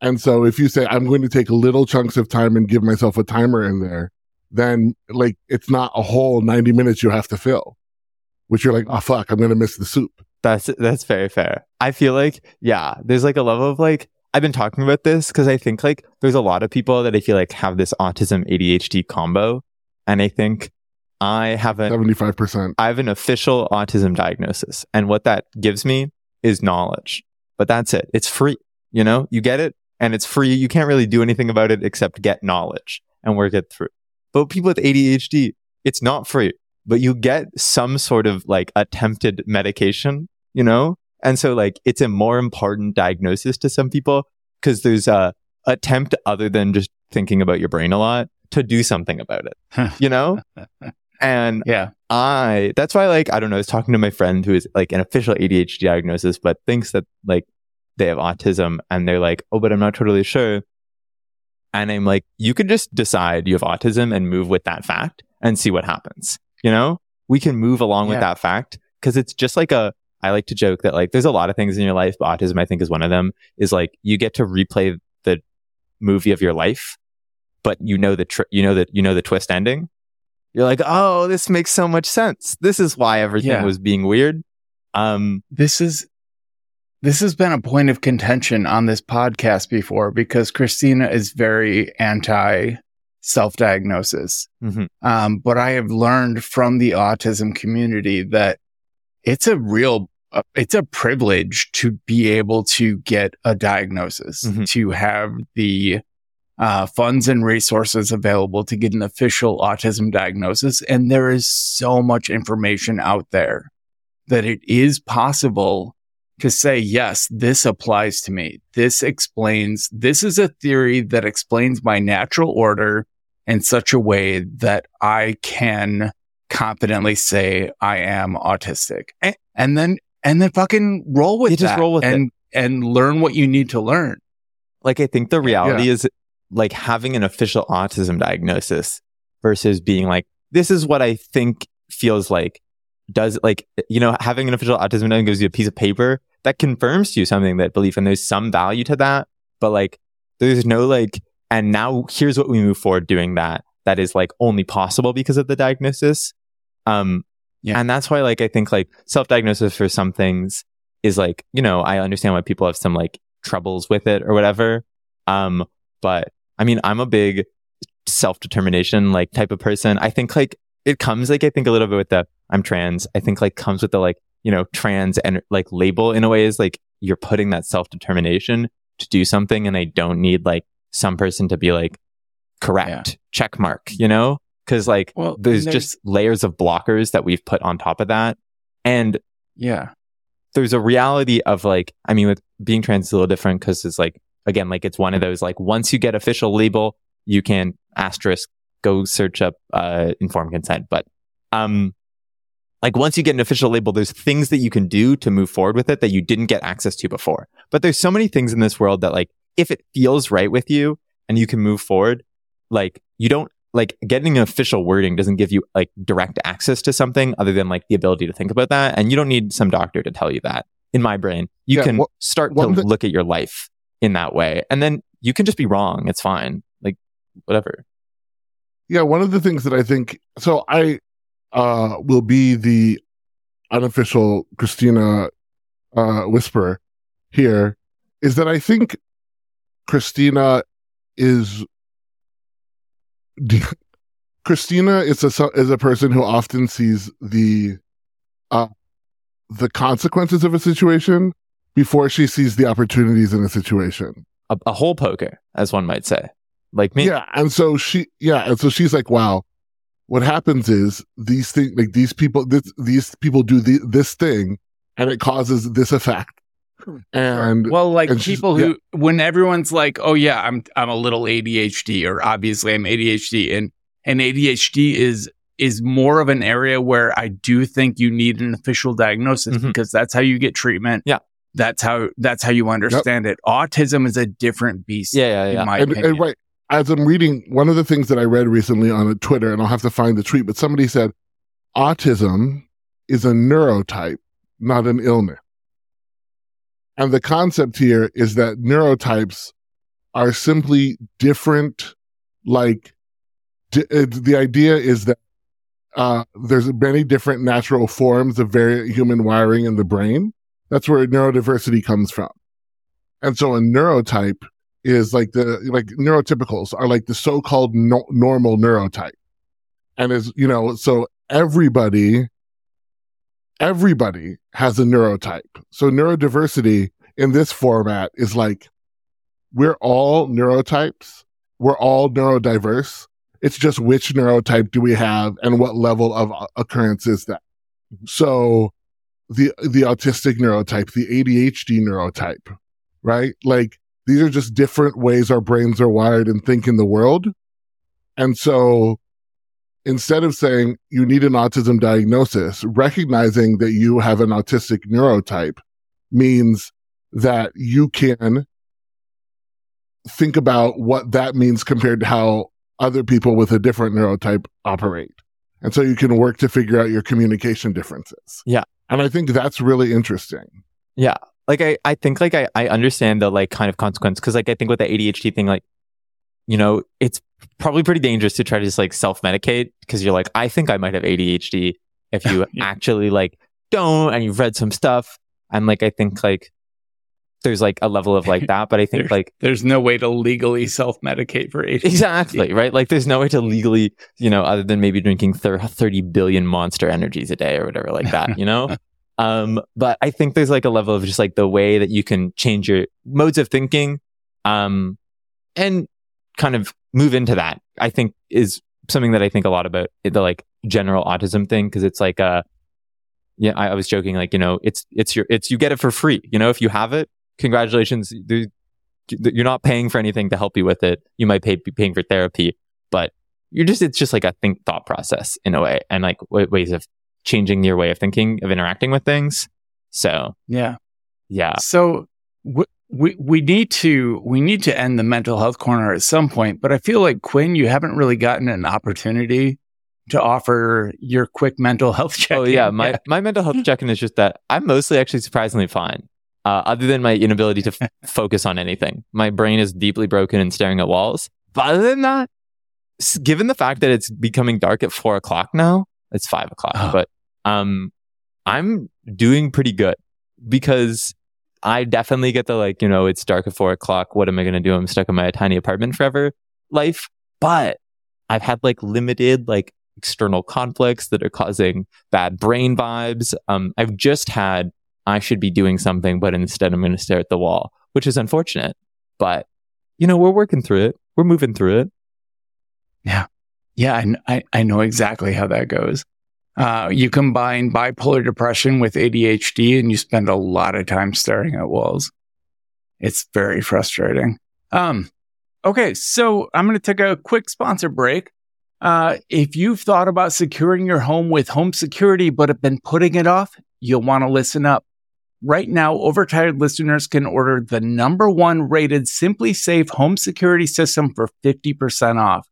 Speaker 3: And so if you say, I'm going to take little chunks of time and give myself a timer in there, then like it's not a whole 90 minutes you have to fill, which you're like, oh, fuck, I'm going to miss the soup.
Speaker 4: That's that's very fair. I feel like yeah, there's like a level of like I've been talking about this because I think like there's a lot of people that I feel like have this autism ADHD combo, and I think I have a
Speaker 3: 75%.
Speaker 4: I have an official autism diagnosis, and what that gives me is knowledge. But that's it. It's free. You know, you get it, and it's free. You can't really do anything about it except get knowledge and work it through. But people with ADHD, it's not free, but you get some sort of like attempted medication, you know? And so like it's a more important diagnosis to some people because there's a attempt other than just thinking about your brain a lot to do something about it, you know? And
Speaker 2: Yeah.
Speaker 4: I, that's why, like, I don't know, I was talking to my friend who is like an official ADHD diagnosis, but thinks that like they have autism and they're like, oh, but I'm not totally sure. And I'm like, you could just decide you have autism and move with that fact and see what happens. You know, we can move along with that fact because it's just like a, I like to joke that like there's a lot of things in your life, but autism, I think, is one of them, is like you get to replay the movie of your life, but you know the, tr- you know that, you know the twist ending. You're like, oh, this makes so much sense. This is why everything
Speaker 2: Yeah.
Speaker 4: was being weird. Um,
Speaker 2: This is this has been a point of contention on this podcast before because Christina is very anti self-diagnosis.
Speaker 4: mhm.
Speaker 2: Um, but I have learned from the autism community that it's a real, uh, it's a privilege to be able to get a diagnosis,
Speaker 4: Mhm.
Speaker 2: to have the uh, funds and resources available to get an official autism diagnosis. And there is so much information out there that it is possible to say, yes, this applies to me. This explains, this is a theory that explains my natural order in such a way that I can confidently say I am autistic. A- And then, and then fucking roll with
Speaker 4: You just roll with it.
Speaker 2: and, and learn what you need to learn.
Speaker 4: like I think the reality is like having an official autism diagnosis versus being like, this is what I think feels like does like, you know, having an official autism diagnosis gives you a piece of paper that confirms to you something that belief and there's some value to that. But like, there's no like, and now here's what we move forward doing that. That is like only possible because of the diagnosis. Um,
Speaker 2: Yeah.
Speaker 4: and that's why like, I think like self-diagnosis for some things is like, you know, I understand why people have some like troubles with it or whatever. Um, but I mean, I'm a big self-determination like type of person. I think like it comes like I think a little bit with the I'm trans. I think like comes with the like, you know, trans and like label in a way is like you're putting that self-determination to do something and I don't need like some person to be like correct check mark, you know? Cause like
Speaker 2: Well,
Speaker 4: there's
Speaker 2: and
Speaker 4: just layers of blockers that we've put on top of that. And
Speaker 2: yeah.
Speaker 4: there's a reality of like, I mean, with being trans is a little different because it's like, again, like it's one of those, like once you get official label, you can asterisk, go search up, uh, informed consent. But, um, like once you get an official label, there's things that you can do to move forward with it that you didn't get access to before. But there's so many things in this world that like, if it feels right with you and you can move forward, like you don't like getting an official wording doesn't give you like direct access to something other than like the ability to think about that. And you don't need some doctor to tell you that in my brain. You
Speaker 3: Yeah,
Speaker 4: can start to look at your life in that way. And then you can just be wrong. It's fine. Like whatever.
Speaker 3: Yeah, one of the things that I think so I uh will be the unofficial Christina uh whisperer here is that I think Christina is Christina is a is a person who often sees the uh the consequences of a situation before she sees the opportunities in a situation.
Speaker 4: A, a hole poker, as one might say. Like me.
Speaker 3: Yeah. And so she, yeah. And so she's like, wow, what happens is these things, like these people, this, these people do the, this thing and it causes this effect. And
Speaker 2: well, like
Speaker 3: and
Speaker 2: people who, when everyone's like, "Oh yeah, I'm I'm a little ADHD," or obviously I'm ADHD, and and ADHD is is more of an area where I do think you need an official diagnosis
Speaker 4: Mhm.
Speaker 2: because that's how you get treatment.
Speaker 4: Yeah.
Speaker 2: that's how that's how you understand it. Autism is a different beast.
Speaker 4: Yeah, yeah, yeah.
Speaker 2: in my
Speaker 3: and,
Speaker 2: opinion.
Speaker 3: and right as I'm reading one of the things that I read recently on Twitter, and I'll have to find the tweet, but somebody said autism is a neurotype, not an illness. And the concept here is that neurotypes are simply different. Like uh, the idea is that uh, there's many different natural forms of very human wiring in the brain. That's where neurodiversity comes from. And so a neurotype is like the like neurotypicals are like the so-called no- normal neurotype and is you know so everybody everybody has a neurotype. So neurodiversity in this format is like we're all neurotypes. We're all neurodiverse. It's just which neurotype do we have and what level of uh, occurrence is that? So the the autistic neurotype the adhd neurotype right? Like these are just different ways our brains are wired and think in the world. And so instead of saying you need an autism diagnosis, recognizing that you have an autistic neurotype means that you can think about what that means compared to how other people with a different neurotype operate. And so you can work to figure out your communication differences.
Speaker 4: Yeah.
Speaker 3: And I think that's really interesting. Yeah.
Speaker 4: Like I, I think like I, I understand the like kind of consequence because like I think with the ADHD thing, like, you know, it's probably pretty dangerous to try to just like self medicate because you're like, I think I might have ADHD if you
Speaker 2: Yeah.
Speaker 4: actually like don't and you've read some stuff. And like, I think like there's like a level of like that, but I think
Speaker 2: There's-
Speaker 4: like
Speaker 2: There's no way to legally self medicate for ADHD.
Speaker 4: Exactly, right? Like there's no way to legally, you know, other than maybe drinking thir- 30 billion monster energies a day or whatever like that, you know? um, but I think there's like a level of just like the way that you can change your modes of thinking, um, and kind of move into that, I think is something that I think a lot about the like general autism thing. Cause it's like, uh, yeah, I, I was joking, like, you know, it's, it's your, it's, you get it for free. You know, if you have it, congratulations. You're not paying for anything to help you with it. You might pay, be paying for therapy, but you're just, it's just like a think thought process in a way and like w- ways of changing your way of thinking, of interacting with things. So
Speaker 2: Yeah.
Speaker 4: yeah.
Speaker 2: So w- we we need to we need to end the mental health corner at some point. But I feel like Quinn, you haven't really gotten an opportunity to offer your quick mental health check.
Speaker 4: Oh yeah. My, my mental health check-in is just that I'm mostly actually surprisingly fine. Uh, other than my inability to f- focus on anything, my brain is deeply broken and staring at walls. But other than that, given the fact that it's becoming dark at four o'clock now, it's five o'clock,
Speaker 2: Oh.
Speaker 4: but um, I'm doing pretty good because I definitely get the like, you know, it's dark at four o'clock. What am I going to do? I'm stuck in my tiny apartment forever life. But I've had like limited like external conflicts that are causing bad brain vibes. Um, I've just had, I should be doing something, but instead I'm going to stare at the wall, which is unfortunate. But, you know, we're working through it. We're moving through it.
Speaker 2: Yeah, kn- I, I know exactly how that goes. Uh, you combine bipolar depression with ADHD and you spend a lot of time staring at walls. It's very frustrating. Um, okay, so I'm going to take a quick sponsor break. Uh, if you've thought about securing your home with home security but have been putting it off, you'll want to listen up. Right now, overtired listeners can order the number one rated SimpliSafe home security system for 50% off.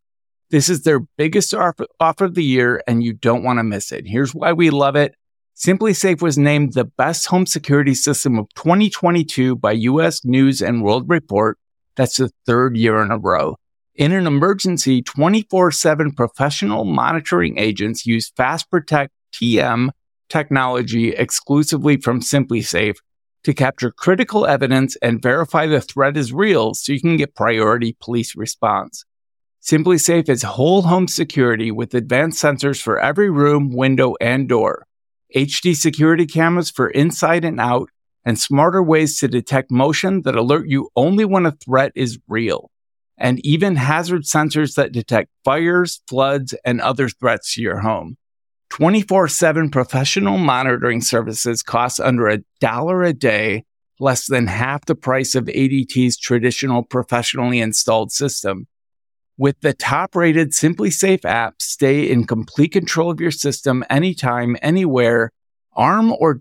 Speaker 2: This is their biggest offer, of the year, and you don't want to miss it. Here's why we love it. SimpliSafe was named the best home security system of 2022 by US News and World Report, That's the third year in a row. In an emergency, 24 7 professional monitoring agents use Fast Protect TM technology exclusively from SimpliSafe to capture critical evidence and verify the threat is real so you can get priority police response. SimpliSafe is whole home security with advanced sensors for every room, window, and door, HD security cameras for inside and out, and smarter ways to detect motion that alert you only when a threat is real, and even hazard sensors that detect fires, floods, and other threats to your home. 24 7 professional monitoring services cost under a dollar a day, less than half the price of ADT's traditional professionally installed system. With the top rated SimpliSafe app, stay in complete control of your system anytime, anywhere. Arm or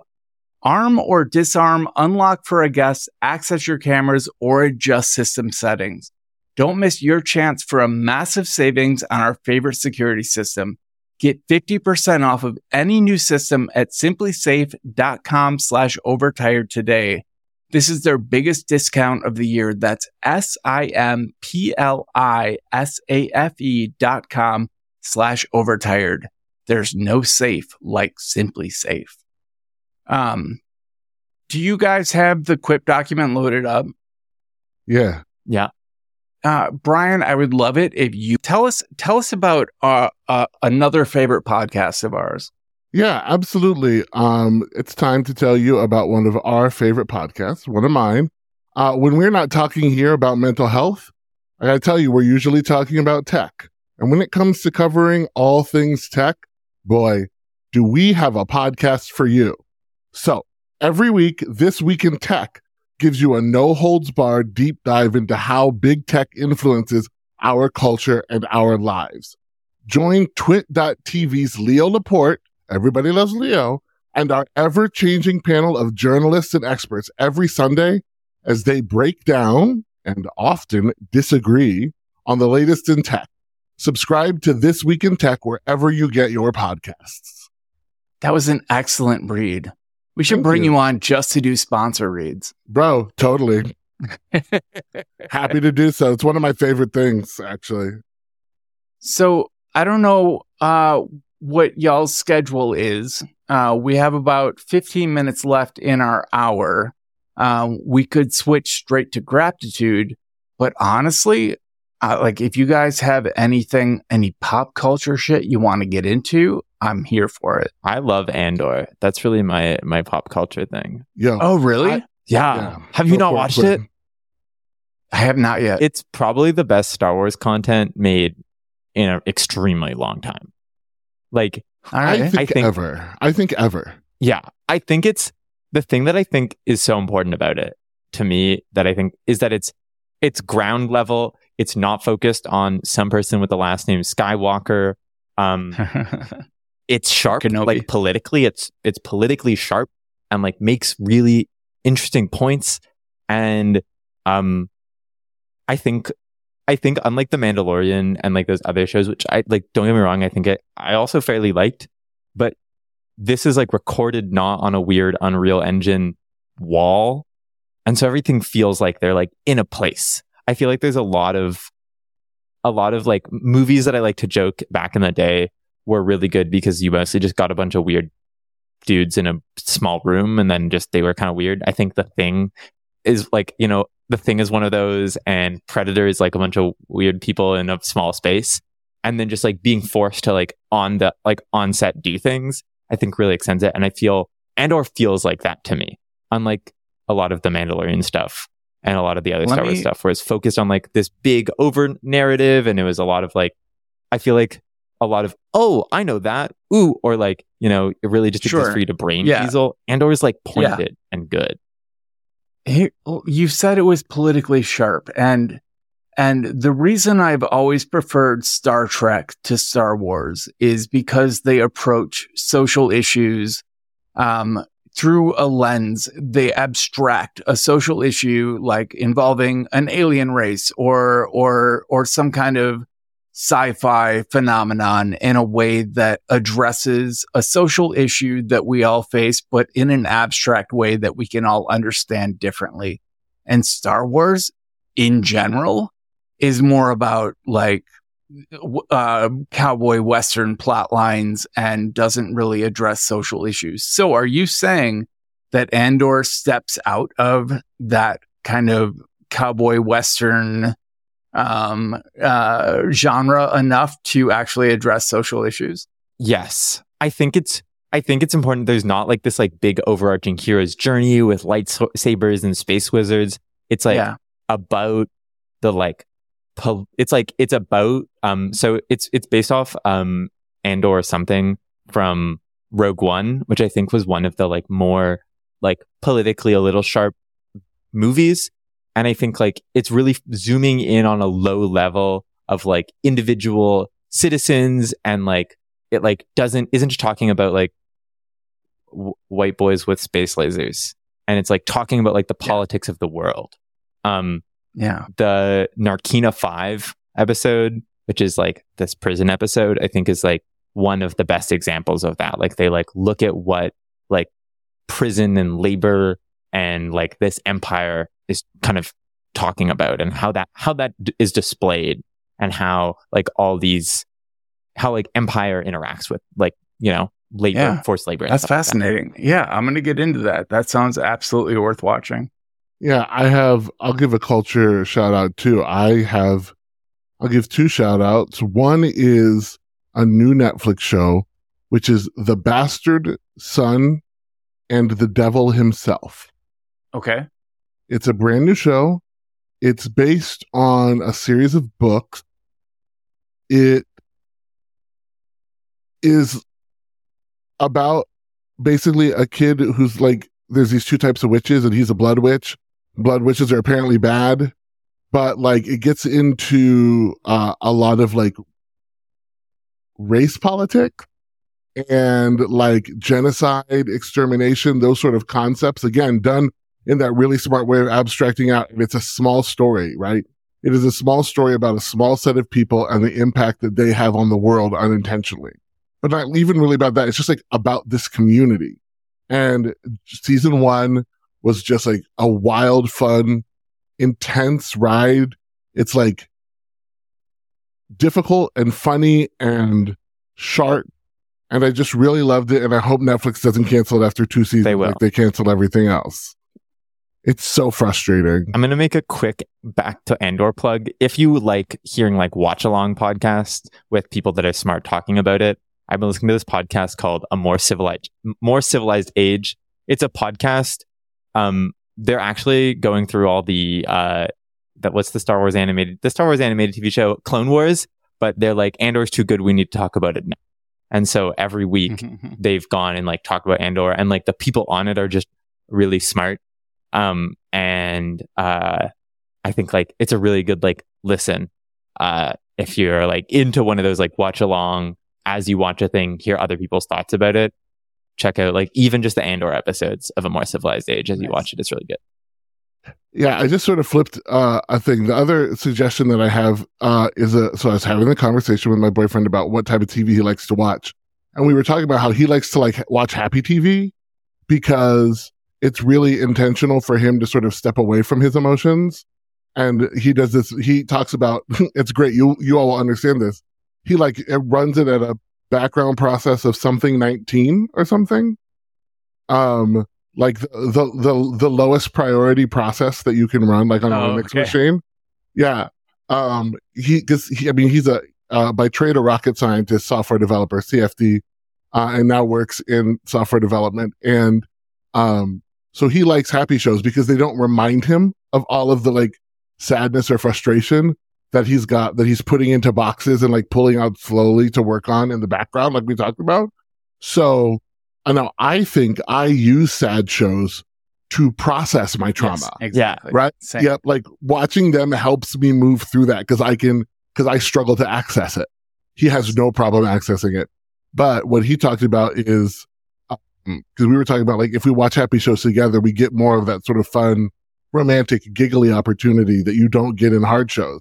Speaker 2: arm or disarm, unlock for a guest, access your cameras, or adjust system settings. Don't miss your chance for a massive savings on our favorite security system. Get 50% off of any new system at simplisafe.com slash overtired today. This is their biggest discount of the year. That's S-I-M-P-L-I-S-A-F-E dot com slash overtired. There's no safe like SimpliSafe. Um, do you guys have the Quip document loaded up?
Speaker 3: Yeah.
Speaker 4: Yeah.
Speaker 2: Uh, Brian, I would love it if you tell us tell us about uh, uh, another favorite podcast of ours.
Speaker 3: Yeah, absolutely. Um, it's time to tell you about one of our favorite podcasts, one of mine. Uh, when we're not talking here about mental health, I gotta tell you, we're usually talking about tech. And when it comes to covering all things tech, boy, do we have a podcast for you. So every week, This Week in Tech gives you a no holds barred deep dive into how big tech influences our culture and our lives. Join twit.tv's Leo Laporte, everybody loves Leo, and our ever changing panel of journalists and experts every Sunday as they break down and often disagree on the latest in tech. Subscribe to This Week in Tech wherever you get your podcasts.
Speaker 2: That was an excellent read. We should
Speaker 3: Thank
Speaker 2: bring
Speaker 3: you.
Speaker 2: you on just to do sponsor reads.
Speaker 3: Bro, totally. Happy to do so. It's one of my favorite things, actually.
Speaker 2: So I don't know uh, what y'all's schedule is. Uh, we have about 15 minutes left in our hour. Um, we could switch straight to gratitude, but honestly, uh, like if you guys have anything, any pop culture shit you want to get into, I'm here for it.
Speaker 4: I love Andor. That's really my my pop culture thing.
Speaker 3: Yeah.
Speaker 2: Oh, really?
Speaker 3: I-
Speaker 4: Yeah.
Speaker 3: Yeah.
Speaker 4: Have you
Speaker 3: Go
Speaker 4: not
Speaker 3: for it,
Speaker 4: watched it?
Speaker 2: I have not yet.
Speaker 4: It's probably the best Star Wars content made in an extremely long time. Like,
Speaker 2: All
Speaker 3: I think,
Speaker 4: I think-
Speaker 3: ever. I think ever.
Speaker 4: yeah, I think it's the thing that I think is so important about it to me that I think is that it's it's ground level. It's not focused on some person with the last name Skywalker. Um, it's sharp
Speaker 2: Kenobi.
Speaker 4: like politically it's it's politically sharp and like makes really interesting points and um i think i think unlike the mandalorian and like those other shows which i like don't get me wrong i think i, I also fairly liked but this is like recorded not on a weird unreal engine wall and so everything feels like they're like in a place i feel like there's a lot of a lot of like movies that i like to joke back in the day were really good because you mostly just got a bunch of weird dudes in a small room and then just they were kind of weird. I think the thing is like, you know, the thing is one of those and Predator is like a bunch of weird people in a small space. And then just like being forced to like on the like on set do things, I think really extends it. And I feel Andor feels like that to me. Unlike a lot of the Mandalorian stuff and a lot of the other
Speaker 2: Let
Speaker 4: Star Wars
Speaker 2: me-
Speaker 4: stuff where it's focused on like this big over narrative and it was a lot of like I feel like a lot of oh I know that ooh or like you know it really just
Speaker 2: Sure.
Speaker 4: exists for you to brain
Speaker 2: Yeah.
Speaker 4: teasel Andor is like pointed and good
Speaker 2: Here, you said it was politically sharp and and the reason I've always preferred Star Trek to Star Wars is because they approach social issues um, through a lens. They abstract a social issue like involving an alien race or or or some kind of sci-fi phenomenon in a way that addresses a social issue that we all face, but in an abstract way that we can all understand differently. And Star Wars in general is more about like uh, cowboy western plot lines and doesn't really address social issues. So are you saying that Andor steps out of that kind of cowboy western um, uh, genre enough to actually address social issues?
Speaker 4: Yes. I think it's I think it's important there's not like this like big overarching hero's journey with lightsabers and space wizards. It's like
Speaker 2: yeah.
Speaker 4: about the like pol- it's like it's about um so it's it's based off um Andor something from Rogue One, which I think was one of the like more like politically a little sharp movies. And I think like it's really zooming in on a low level of like individual citizens and like it like doesn't isn't just talking about like w- white boys with space lasers and it's like talking about like the
Speaker 2: Yeah.
Speaker 4: politics of the world um
Speaker 2: Yeah.
Speaker 4: the narkina 5 episode which is like this prison episode i think is like one of the best examples of that like they like look at what like prison and labor and like this empire is kind of talking about and how that how that d- is displayed and how like all these how like empire interacts with like you know labor
Speaker 2: Yeah.
Speaker 4: forced labor
Speaker 2: That's
Speaker 4: stuff like that.
Speaker 2: fascinating. Yeah, I'm going to get into that. That sounds absolutely worth watching.
Speaker 3: Yeah, I have, I'll give a culture shout out too. I have, I'll give two shout outs. One is a new Netflix show, which is The Bastard Son and the Devil Himself.
Speaker 2: Okay.
Speaker 3: It's a brand new show. It's based on a series of books. It is about basically a kid who's like, there's these two types of witches and he's a blood witch. Blood witches are apparently bad, but like it gets into uh, a lot of like race politics and like genocide, extermination, those sort of concepts. Again, done in that really smart way of abstracting out. And it's a small story, right? It is a small story about a small set of people and the impact that they have on the world unintentionally. But not even really about that. It's just like about this community. And season one was just like a wild, fun, intense ride. It's like difficult and funny and sharp. And I just really loved it. And I hope Netflix doesn't cancel it after two seasons.
Speaker 4: They will.
Speaker 3: Like they canceled everything else. It's so frustrating.
Speaker 4: I'm going to make a quick back to Andor plug. If you like hearing like watch along podcasts with people that are smart talking about it, I've been listening to this podcast called A More Civilized More Civilized Age. It's a podcast. Um, they're actually going through all the uh, that what's the Star Wars animated the Star Wars animated TV show Clone Wars, but they're like Andor's too good. We need to talk about it now. And so every week
Speaker 2: Mm-hmm.
Speaker 4: they've gone and like talked about Andor and like the people on it are just really smart. Um, and, uh, I think like it's a really good like listen. Uh, if you're like into one of those like watch along as you watch a thing, hear other people's thoughts about it. Check out like even just the Andor episodes of a more civilized age as you watch it. It's really good.
Speaker 3: Yeah, I just sort of flipped uh, a thing. The other suggestion that I have uh, is a so I was having a conversation with my boyfriend about what type of TV he likes to watch, and we were talking about how he likes to like watch happy TV because it's really intentional for him to sort of step away from his emotions. And he does this. He talks about it's great. You you all will understand this. He like it runs it at a background process of something nineteen or something. Um, like the, the the the lowest priority process that you can run like on a
Speaker 2: Oh,
Speaker 3: Linux
Speaker 2: okay.
Speaker 3: machine. Yeah. Um he cuz he I mean he's a uh, by trade a rocket scientist, software developer, CFD, uh, and now works in software development and um so he likes happy shows because they don't remind him of all of the like sadness or frustration that he's got that he's putting into boxes and like pulling out slowly to work on in the background like we talked about. So uh, now I think I use sad shows to process my trauma.
Speaker 2: Yes, exactly.
Speaker 3: Right?
Speaker 2: Same.
Speaker 3: Yep. Like watching them helps me move through that because I can, because I struggle to access it. He has no problem accessing it. But what he talked about is, because we were talking about like if we watch happy shows together, we get more of that sort of fun, romantic, giggly opportunity that you don't get in hard shows.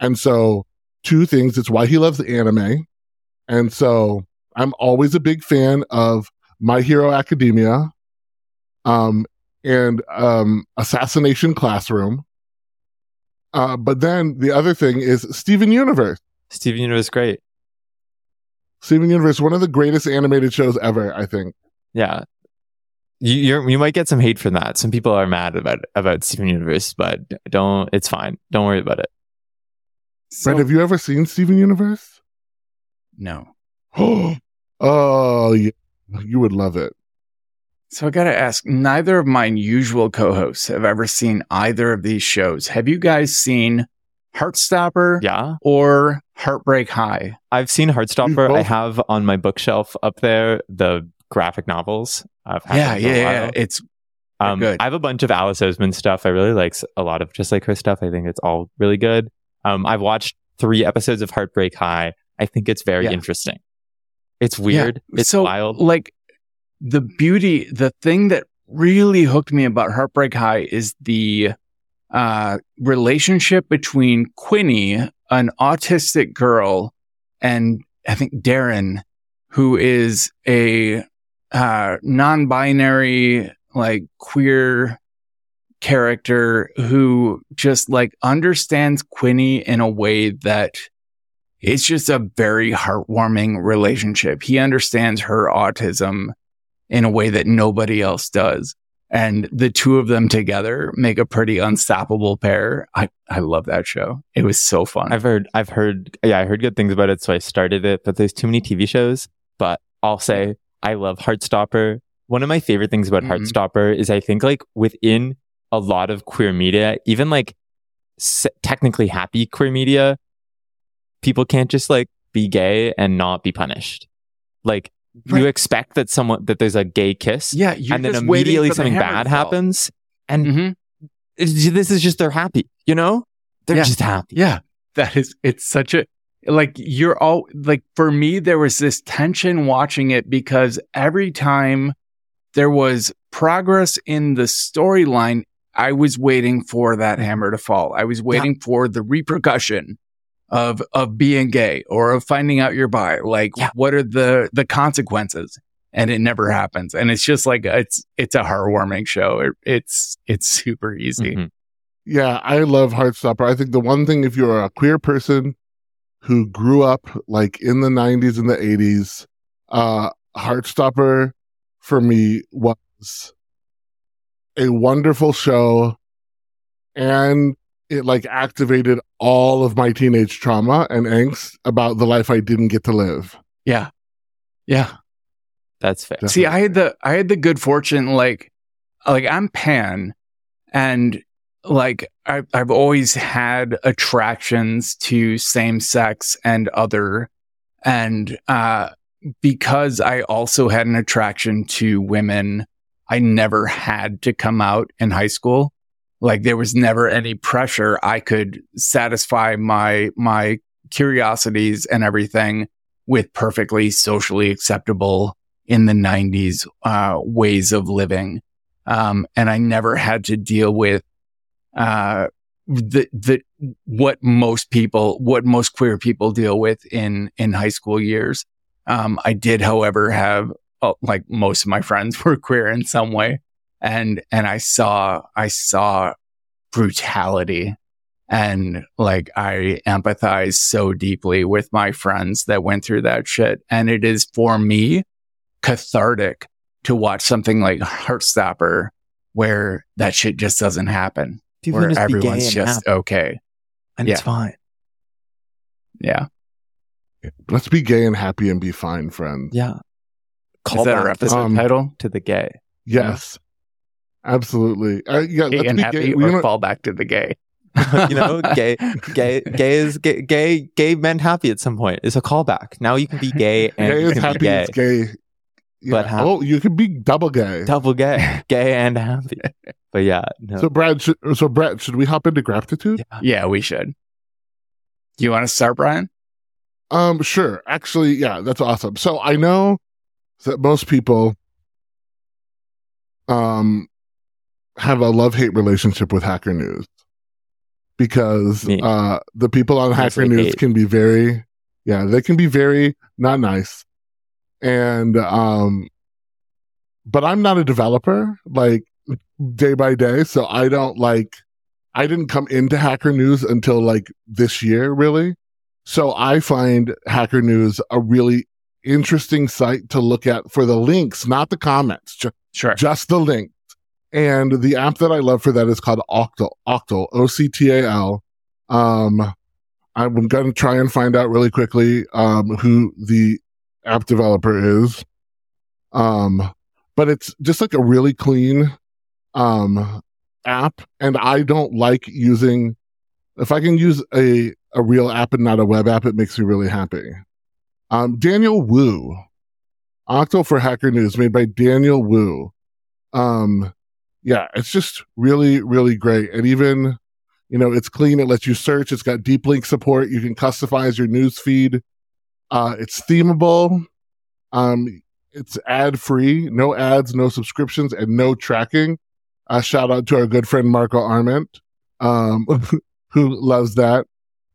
Speaker 3: And so, two things. It's why he loves anime. And so, I'm always a big fan of My Hero Academia. Um, and um, Assassination Classroom. Uh, but then the other thing is Steven Universe.
Speaker 4: Steven Universe, great.
Speaker 3: Steven Universe, one of the greatest animated shows ever, I think.
Speaker 4: Yeah. You you're, you might get some hate from that. Some people are mad about about Steven Universe, but don't. It's fine. Don't worry about it.
Speaker 2: So,
Speaker 3: Brett, have you ever seen Steven Universe?
Speaker 2: no.
Speaker 3: oh, yeah. you would love it.
Speaker 2: So I got to ask, neither of my usual co-hosts have ever seen either of these shows. Have you guys seen Heartstopper
Speaker 4: Yeah,
Speaker 2: or Heartbreak High?
Speaker 4: I've seen Heartstopper. I have on my bookshelf up there the graphic novels. I've had
Speaker 2: Yeah, yeah, yeah. It's
Speaker 4: Um,
Speaker 2: good.
Speaker 4: I have a bunch of Alice Oseman stuff. I really like a lot of just like her stuff. I think it's all really good. Um, I've watched three episodes of Heartbreak High. I think it's very
Speaker 2: Yeah.
Speaker 4: interesting. It's weird. It's
Speaker 2: so
Speaker 4: wild.
Speaker 2: like the beauty, the thing that really hooked me about Heartbreak High is the uh, relationship between Quinny, an autistic girl, and I think Darren, who is a uh, non-binary, like queer character who just like understands Quinny in a way that it's just a very heartwarming relationship. He understands her autism in a way that nobody else does. And the two of them together make a pretty unstoppable pair. I, I love that show. It was so fun.
Speaker 4: I've heard, I've heard, yeah, I heard good things about it, so I started it. But there's too many TV shows. But I'll say I love Heartstopper. One of my favorite things about
Speaker 2: Mhm.
Speaker 4: Heartstopper is I think like within a lot of queer media, even like s- technically happy queer media, people can't just like be gay and not be punished. Like
Speaker 2: Right.
Speaker 4: you expect that someone that there's a gay kiss,
Speaker 2: yeah.
Speaker 4: And then immediately
Speaker 2: the
Speaker 4: something bad happens, and
Speaker 2: Mhm.
Speaker 4: it's- this is just they're happy, you know? They're
Speaker 2: Yeah.
Speaker 4: just happy.
Speaker 2: Yeah. That is, it's such a, like, you're all, like, for me, there was this tension watching it because every time there was progress in the storyline, I was waiting for that hammer to fall. I was waiting for the repercussion of, of being gay or of finding out you're bi. Like,
Speaker 4: Yeah.
Speaker 2: what are the, the consequences? And it never happens. And it's just like, it's, it's a heartwarming show. It, it's, it's super easy.
Speaker 4: Mhm.
Speaker 3: Yeah, I love Heartstopper. I think the one thing, if you're a queer person who grew up like in the 90s and the 80s, uh, Heartstopper for me was a wonderful show and it like activated all of my teenage trauma and angst about the life I didn't get to live.
Speaker 2: Yeah. Yeah.
Speaker 4: That's fair.
Speaker 3: Definitely.
Speaker 2: See, I had the I had the good fortune, like, like I'm pan, and like I, I've always had attractions to same sex and other, and uh, because I also had an attraction to women, I never had to come out in high school. Like there was never any pressure. I could satisfy my my curiosities and everything with perfectly socially acceptable in the 90s uh, ways of living. Um, and I never had to deal with uh, the, the, what most people, what most queer people deal with in, in high school years. Um, I did, however, have uh, like most of my friends were queer in some way. And, and I saw, I saw brutality and like I empathize so deeply with my friends that went through that shit. And it is for me cathartic to watch something like Heartstopper where that shit just doesn't happen.
Speaker 4: People
Speaker 2: where
Speaker 4: can just be gay
Speaker 2: everyone's
Speaker 4: and
Speaker 2: just
Speaker 4: happy,
Speaker 2: okay.
Speaker 4: and
Speaker 2: yeah.
Speaker 4: it's fine.
Speaker 2: Yeah.
Speaker 3: Let's be gay and happy and be fine, friends.
Speaker 4: Yeah.
Speaker 2: Is that our
Speaker 4: back to-
Speaker 2: episode
Speaker 3: Um,
Speaker 2: title?
Speaker 4: to the gay.
Speaker 3: Yes. Absolutely. Uh, yeah,
Speaker 2: Gay
Speaker 3: let's
Speaker 2: and
Speaker 3: be
Speaker 2: happy
Speaker 3: gay.
Speaker 2: or
Speaker 3: We don't-
Speaker 2: fall back to the gay.
Speaker 4: you know, gay, gay, gay is gay, gay, gay men happy at some point. It's a callback. Now you can be gay and
Speaker 3: gay is
Speaker 4: be
Speaker 3: happy.
Speaker 4: gay.
Speaker 3: It's gay. Yeah.
Speaker 4: But ha-
Speaker 3: oh, you can be double gay.
Speaker 4: Double gay, gay and happy. But yeah, no.
Speaker 3: So Brad, should, so Brett, should we hop into gratitude?
Speaker 4: yeah.
Speaker 2: Yeah, we should. Do you want to start, Brian?
Speaker 3: Um, sure. Actually, yeah, that's awesome. So I know that most people um have a love hate relationship with Hacker News because
Speaker 4: Me.
Speaker 3: uh the people on Hacker News
Speaker 4: hate.
Speaker 3: can be very yeah, they can be very not nice. And um but I'm not a developer. Like day by day. So I don't like, I didn't come into Hacker News until like this year, really. So I find Hacker News a really interesting site to look at for the links, not the comments, ju-
Speaker 2: Sure.
Speaker 3: just the links. And the app that I love for that is called Octal, Octal, O C T A L. Um, I'm going to try and find out really quickly, um, who the app developer is. Um, but it's just like a really clean, um, app. And I don't like using, if I can use a, a real app and not a web app, it makes me really happy. Um, Daniel Wu, Octal for Hacker News, made by Daniel Wu. Um, yeah, it's just really, really great. And even, you know, it's clean. It lets you search. It's got deep link support. You can customize your news feed. Uh, it's themable. Um, it's ad free, no ads, no subscriptions, and no tracking. Uh, shout out to our good friend Marco Arment, um, who loves that.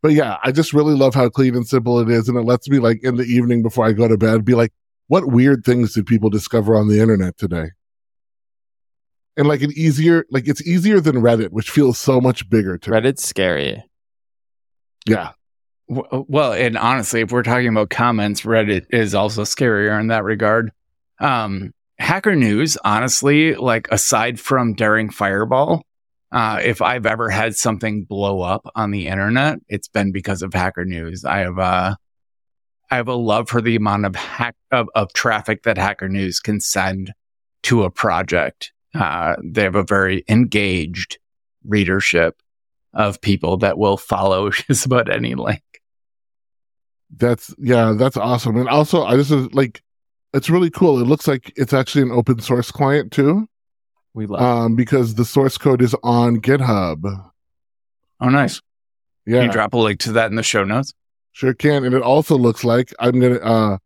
Speaker 3: But yeah, I just really love how clean and simple it is. And it lets me like in the evening before I go to bed be like, what weird things did people discover on the internet today? And like an easier, like it's easier than Reddit, which feels so much bigger to me.
Speaker 4: Reddit's scary.
Speaker 3: Yeah.
Speaker 2: W- Well, and honestly, if we're talking about comments, Reddit is also scarier in that regard. Um, Hacker News, honestly, like aside from Daring Fireball, uh, if I've ever had something blow up on the internet, it's been because of Hacker News. I have uh, I have a love for the amount of hack of, of traffic that Hacker News can send to a project. Uh, they have a very engaged readership of people that will follow just about any link.
Speaker 3: That's yeah, that's awesome. And also, I just like it's really cool. It looks like it's actually an open source client too,
Speaker 4: We love.
Speaker 3: um, because the source code is on GitHub.
Speaker 2: Oh, nice. Can
Speaker 3: Yeah,
Speaker 2: you drop a link to that in the show notes?
Speaker 3: sure can. And it also looks like I'm gonna. uh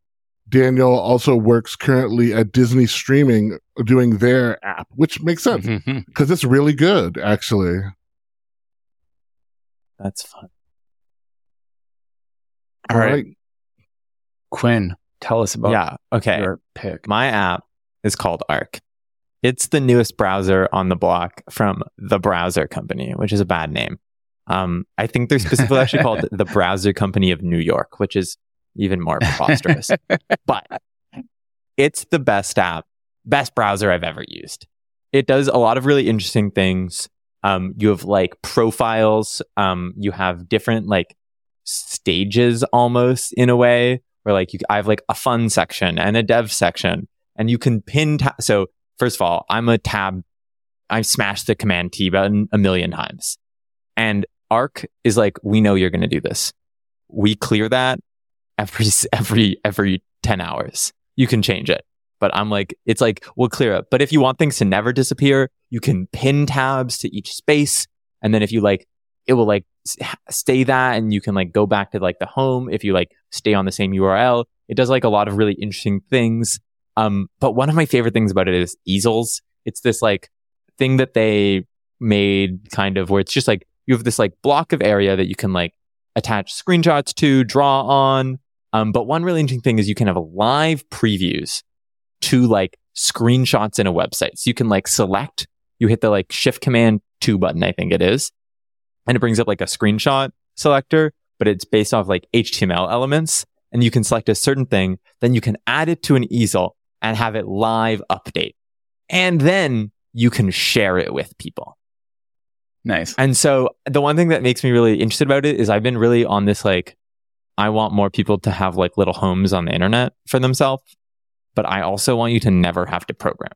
Speaker 3: Daniel also works currently at Disney Streaming doing their app, which makes sense
Speaker 2: Mhm.
Speaker 3: because it's really good, actually.
Speaker 4: That's fun.
Speaker 2: All right. Quinn, tell us about
Speaker 4: yeah. Okay.
Speaker 2: your pick.
Speaker 4: My app is called Arc. It's the newest browser on the block from the browser company, which is a bad name. Um, I think they're specifically actually called the Browser Company of New York, which is even more preposterous. but it's the best app, best browser I've ever used. It does a lot of really interesting things. Um, you have like profiles. Um, you have different like stages almost in a way where like you, I have like a fun section and a dev section and you can pin. Ta- so first of all, I'm a tab. I've smashed the command T button a million times and Arc is like, we know you're going to do this. We clear that every, every, every 10 hours. You can change it. But I'm like, it's like, we'll clear it. But if you want things to never disappear, you can pin tabs to each space. And then if you like, it will like stay that and you can like go back to like the home if you like stay on the same URL. It does like a lot of really interesting things. Um, but one of my favorite things about it is easels. It's this like thing that they made kind of where it's just like you have this like block of area that you can like attach screenshots to, draw on. Um, but one really interesting thing is you can have live previews to like screenshots in a website. So you can like select, you hit the like shift command two button, I think it is. And it brings up like a screenshot selector, but it's based off like HTML elements. And you can select a certain thing, then you can add it to an easel and have it live update. And then you can share it with people.
Speaker 2: Nice.
Speaker 4: And so the one thing that makes me really interested about it is I've been really on this like, I want more people to have like little homes on the internet for themselves, but I also want you to never have to program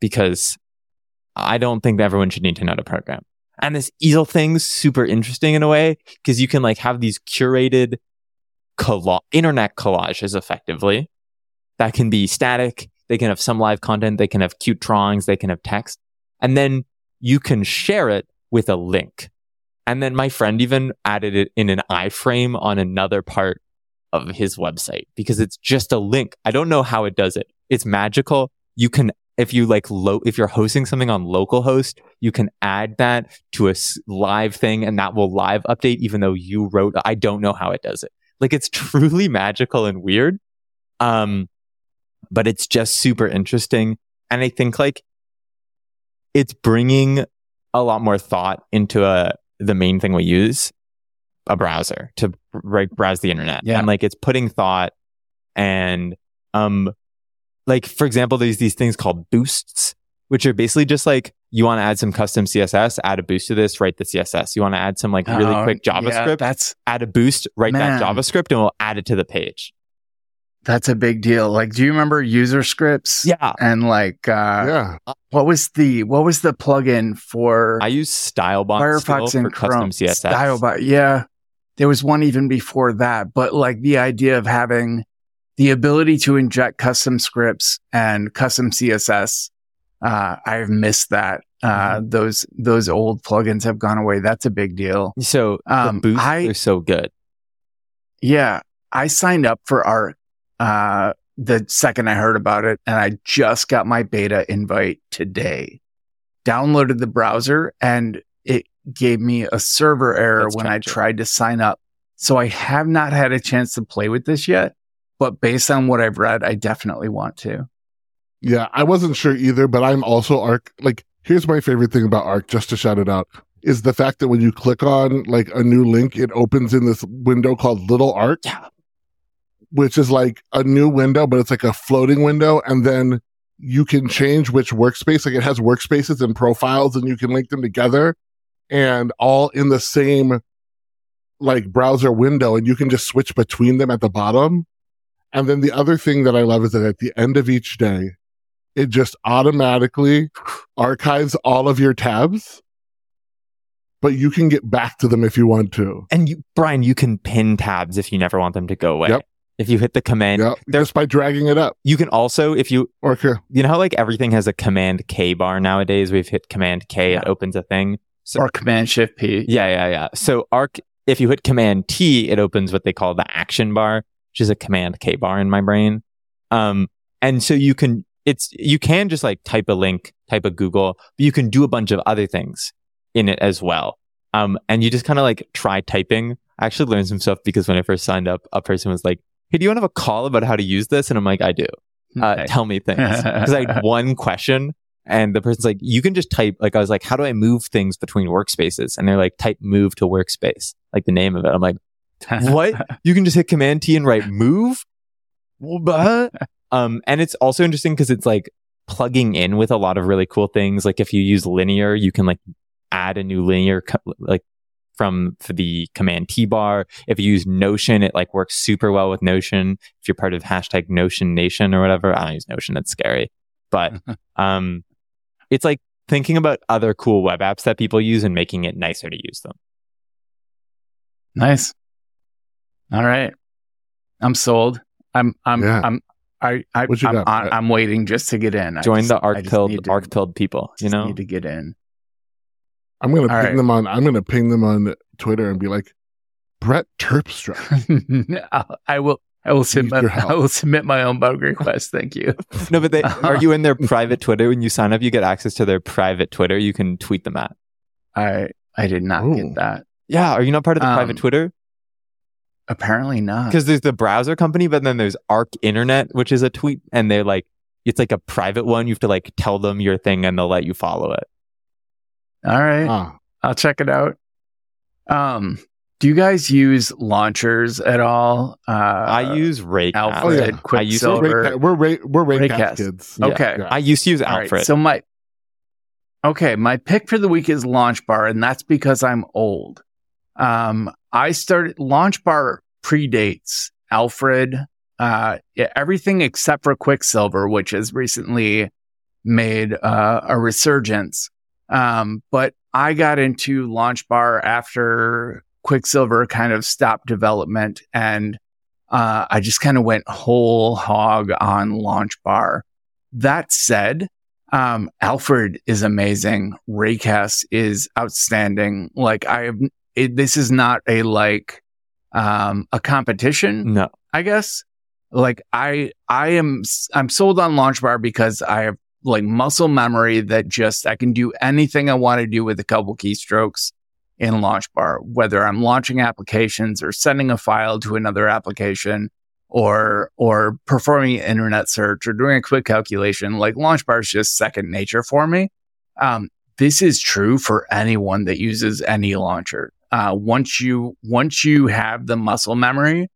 Speaker 4: because I don't think that everyone should need to know to program. And this easel thing's super interesting in a way because you can like have these curated internet collages effectively that can be static. They can have some live content. They can have cute drawings. They can have text. And then you can share it with a link. And then my friend even added it in an iframe on another part of his website because it's just a link. I don't know how it does it. It's magical. You can, if you like, lo- if you're hosting something on localhost, you can add that to a s- live thing and that will live update even though you wrote, I don't know how it does it. Like it's truly magical and weird. Um, but it's just super interesting. And I think like it's bringing a lot more thought into a the main thing we use, a browser to right, browse the internet.
Speaker 2: Yeah.
Speaker 4: And like it's putting thought and um like for example, there's these things called boosts, which are basically just like you want to add some custom CSS, add a boost to this, write the CSS. You want to add some like really
Speaker 2: Oh,
Speaker 4: quick
Speaker 2: yeah,
Speaker 4: JavaScript,
Speaker 2: that's
Speaker 4: add a boost, write that JavaScript, and we'll add it to the page.
Speaker 2: that's a big deal. Like, do you remember user scripts?
Speaker 4: Yeah.
Speaker 2: And like, uh,
Speaker 3: yeah.
Speaker 2: what was the what was the plugin for
Speaker 4: I use Stylebot
Speaker 2: Firefox and
Speaker 4: for custom
Speaker 2: Chrome?
Speaker 4: CSS.
Speaker 2: Stylebot. Yeah, there was one even before that. But like the idea of having the ability to inject custom scripts and custom CSS, uh, I've missed that. Uh,
Speaker 4: Mm-hmm.
Speaker 2: those those old plugins have gone away. That's a big deal.
Speaker 4: So
Speaker 2: Um,
Speaker 4: the boosts
Speaker 2: I-
Speaker 4: are so good.
Speaker 2: Yeah, I signed up for Arc uh, the second I heard about it, and I just got my beta invite today. Downloaded the browser, and it gave me a server error
Speaker 4: Let's
Speaker 2: when I tried to sign up. So I have not had a chance to play with this yet, but based on what I've read, I definitely want to.
Speaker 3: Yeah, I wasn't sure either, but I'm also Arc. Like, here's my favorite thing about Arc, just to shout it out, is the fact that when you click on like a new link, it opens in this window called Little Arc,
Speaker 4: Yeah.
Speaker 3: which is like a new window, but it's like a floating window. And then you can change which workspace, like it has workspaces and profiles, and you can link them together and all in the same like browser window, and you can just switch between them at the bottom. And then the other thing that I love is that at the end of each day, it just automatically archives all of your tabs, but you can get back to them if you want to.
Speaker 4: And you, Brian, you can pin tabs if you never want them to go away.
Speaker 3: Yep.
Speaker 4: If you hit the command,
Speaker 3: Yeah,
Speaker 4: there-
Speaker 3: just by dragging it up.
Speaker 4: you can also, if you,
Speaker 3: Or here,
Speaker 4: you know how like everything has a command K bar nowadays? We've hit command K, it opens a thing. So,
Speaker 2: Or Command Shift P.
Speaker 4: yeah, yeah, yeah. So Arc, if you hit command T, it opens what they call the action bar, which is a command K bar in my brain. Um, and so you can, it's, you can just like type a link, type a Google, but you can do a bunch of other things in it as well. Um, and you just kind of like try typing. I actually learned some stuff because when I first signed up, a person was like, Hey, do you want to have a call about how to use this? And I'm like, I do. Uh, tell me things. Because I had one question and the person's like, you can just type, like, I was like, how do I move things between workspaces? And they're like, type move to workspace, like the name of it. I'm like, what? you can just hit command T and write move? Um, and it's also interesting because it's like plugging in with a lot of really cool things. Like if you use linear, you can like add a new linear, co- like from for the command T bar. If you use Notion, it like works super well with Notion. If you're part of hashtag Notion Nation or whatever, I don't use Notion. That's scary. But, um, it's like thinking about other cool web apps that people use and making it nicer to use them.
Speaker 2: Nice. All right. I'm sold. I'm I'm
Speaker 3: Yeah.
Speaker 2: I'm I, I
Speaker 3: What you
Speaker 2: I'm,
Speaker 3: got,
Speaker 2: on- I'm waiting just to get in.
Speaker 4: Join
Speaker 2: just-
Speaker 4: the
Speaker 2: I
Speaker 4: arc
Speaker 2: just
Speaker 4: pilled,
Speaker 2: to-
Speaker 4: arc pilled people, you know?
Speaker 2: need to get in.
Speaker 3: I'm gonna
Speaker 2: All
Speaker 3: ping
Speaker 2: right.
Speaker 3: them on. I'm gonna ping them on Twitter and be like, Brett Terpstra.
Speaker 2: I'll- I will submit. I will submit my own bug request. Thank you.
Speaker 4: No, but they are you in their private Twitter when you sign up? You get access to their private Twitter. You can tweet them at.
Speaker 2: I I did not
Speaker 3: Ooh.
Speaker 2: get that.
Speaker 4: Yeah, are you not part of the
Speaker 2: Um,
Speaker 4: private Twitter?
Speaker 2: Apparently not.
Speaker 4: Because there's the browser company, but then there's Arc Internet, which is a tweet, and they're like, it's like a private one. You have to like tell them your thing, and they'll let you follow it.
Speaker 2: All right.
Speaker 3: Ah,
Speaker 2: I'll check it out. Um do you guys use launchers at all? Uh
Speaker 4: I use Raycast.
Speaker 2: Alfred,
Speaker 3: Oh, yeah.
Speaker 4: I use
Speaker 3: we're we're Ray, we're Raycast,
Speaker 2: Raycast.
Speaker 3: kids.
Speaker 4: Yeah.
Speaker 2: Okay.
Speaker 3: Yeah.
Speaker 4: I used to use
Speaker 2: All right,
Speaker 4: Alfred.
Speaker 2: so my okay, my pick for the week is Launch Bar, and that's because I'm old. Um, I started Launch Bar predates Alfred, uh, everything except for Quicksilver, which has recently made uh, a resurgence. Um, but I got into Launch Bar after Quicksilver kind of stopped development, and uh, I just kind of went whole hog on Launch Bar. That said, um, Alfred is amazing. Raycast is outstanding. Like I have, it, this is not a like, um, a competition,
Speaker 4: no,
Speaker 2: I guess. Like I, I am, I'm sold on Launch Bar because I have like muscle memory that just, I can do anything I want to do with a couple keystrokes in Launch Bar, whether I'm launching applications or sending a file to another application or or performing an internet search or doing a quick calculation like launch bar is just second nature for me Um, this is true for anyone that uses any launcher. Uh, once you once you have the muscle memory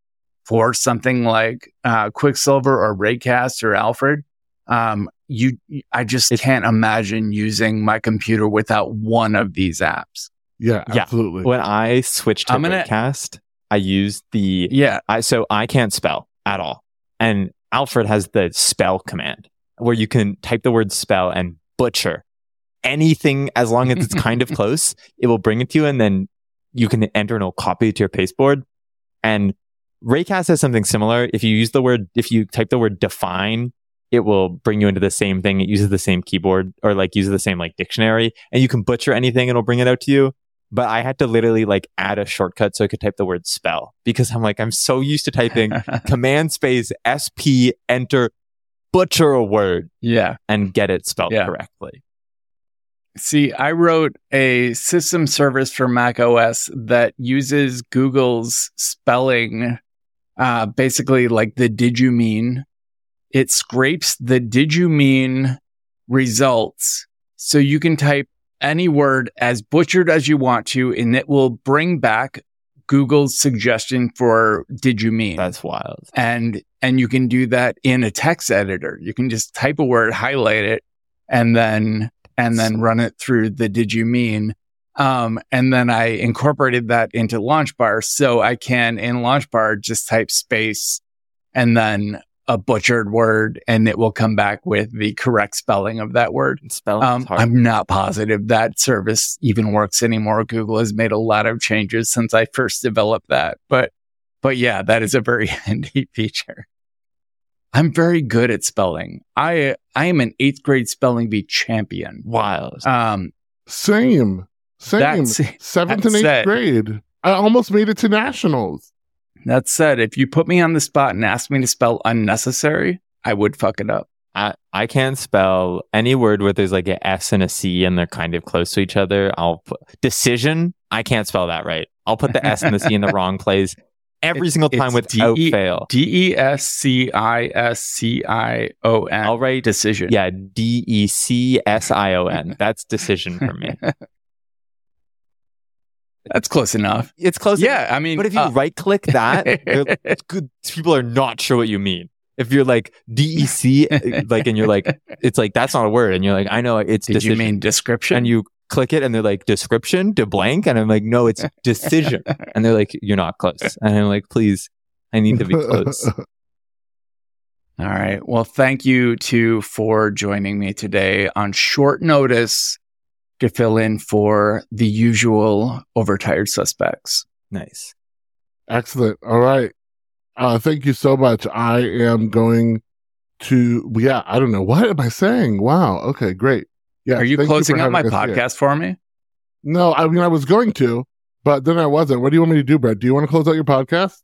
Speaker 2: for something like uh, Quicksilver or Raycast or Alfred, um, you I just
Speaker 4: It's-
Speaker 2: can't imagine using my computer without one of these apps.
Speaker 3: Yeah,
Speaker 4: Yeah.
Speaker 3: absolutely.
Speaker 4: When I switched to
Speaker 2: I'm gonna-
Speaker 4: Raycast, I used the
Speaker 2: Yeah,
Speaker 4: I so I can't spell at all. And Alfred has the spell command where you can type the word spell and butcher anything as long as it's kind of close. It will bring it to you and then you can enter and it'll copy it to your pasteboard. And Raycast has something similar. If you use the word, if you type the word define, it will bring you into the same thing. It uses the same keyboard or like uses the same like dictionary and you can butcher anything. and It'll bring it out to you but I had to literally like add a shortcut so I could type the word spell because I'm like, I'm so used to typing command space SP enter butcher a word
Speaker 2: yeah.
Speaker 4: and get it spelled
Speaker 2: Yeah.
Speaker 4: correctly.
Speaker 2: See, I wrote a system service for Mac OS that uses Google's spelling, uh, basically like the did you mean. It scrapes the did you mean results so you can type any word as butchered as you want to, and it will bring back Google's suggestion for did you mean
Speaker 4: That's wild.
Speaker 2: and and you can do that in a text editor. You can just type a word, highlight it, and then and then run it through the did you mean. Um, and then I incorporated that into LaunchBar, so I can in LaunchBar just type space and then a butchered word, and it will come back with the correct spelling of that word.
Speaker 4: Spelling
Speaker 2: Um. I'm not positive that service even works anymore. Google has made a lot of changes since I first developed that, but but yeah, that is a very handy feature. I'm very good at spelling. I I am an eighth grade spelling bee champion.
Speaker 4: wild.
Speaker 2: Um,
Speaker 3: Same. Same.
Speaker 2: That's-
Speaker 3: Seventh
Speaker 2: that
Speaker 3: and eighth
Speaker 2: said-
Speaker 3: grade. I almost made it to nationals.
Speaker 2: that said, if you put me on the spot and ask me to spell unnecessary, I would fuck it up.
Speaker 4: I, I can't spell any word where there's like an S and a C and they're kind of close to each other. I'll put decision. I can't spell that right. I'll put the S and the C in the wrong place every
Speaker 2: It's-
Speaker 4: single time without
Speaker 2: DE
Speaker 4: fail.
Speaker 2: D E S C I S C I O N.
Speaker 4: I'll write
Speaker 2: decision.
Speaker 4: Yeah, D E C S I O N. That's decision for me.
Speaker 2: That's close enough.
Speaker 4: It's close.
Speaker 2: Yeah, I mean,
Speaker 4: But if you
Speaker 2: uh,
Speaker 4: right click that, it's good. people are not sure what you mean. If you're like DEC, like, and you're like, it's like, that's not a word. And you're like, I know it's
Speaker 2: did
Speaker 4: decision.
Speaker 2: you mean description?
Speaker 4: and you click it and they're like, description to blank. And I'm like, no, it's decision. and they're like, you're not close. And I'm like, please, I need to be close.
Speaker 2: All right. Well, thank you two for joining me today on short notice to fill in for the usual overtired suspects.
Speaker 4: nice.
Speaker 3: Excellent. All right. Uh, thank you so much. I am going to, yeah, I don't know. What am I saying? Wow. Okay, great. Yeah.
Speaker 2: Are you closing
Speaker 3: for
Speaker 2: up my
Speaker 3: having us
Speaker 2: podcast for me?
Speaker 3: No, I mean, I was going to, but then I wasn't. What do you want me to do, Brett? Do you want to close out your podcast?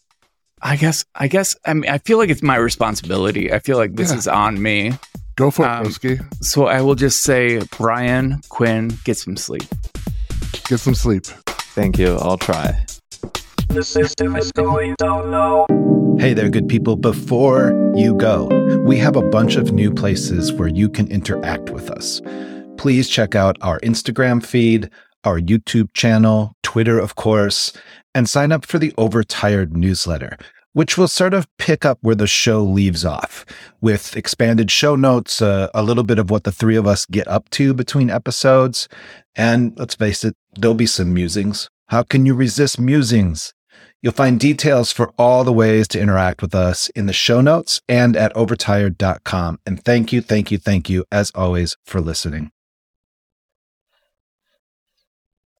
Speaker 2: I guess, I guess, I mean, I feel like it's my responsibility. I feel like this
Speaker 3: Yeah.
Speaker 2: is on me.
Speaker 3: Go for
Speaker 2: Um,
Speaker 3: it, Broski.
Speaker 2: So I will just say, Brian, Quinn, get some sleep.
Speaker 3: Get some sleep.
Speaker 4: Thank you. I'll try.
Speaker 1: The system is going down now.
Speaker 5: Hey there, good people. Before you go, we have a bunch of new places where you can interact with us. Please check out our Instagram feed, our YouTube channel, Twitter, of course, and sign up for the Overtired newsletter, which will sort of pick up where the show leaves off with expanded show notes, uh, a little bit of what the three of us get up to between episodes. And let's face it, there'll be some musings. How can you resist musings? You'll find details for all the ways to interact with us in the show notes and at overtired.com. And thank you, thank you, thank you, as always, for listening.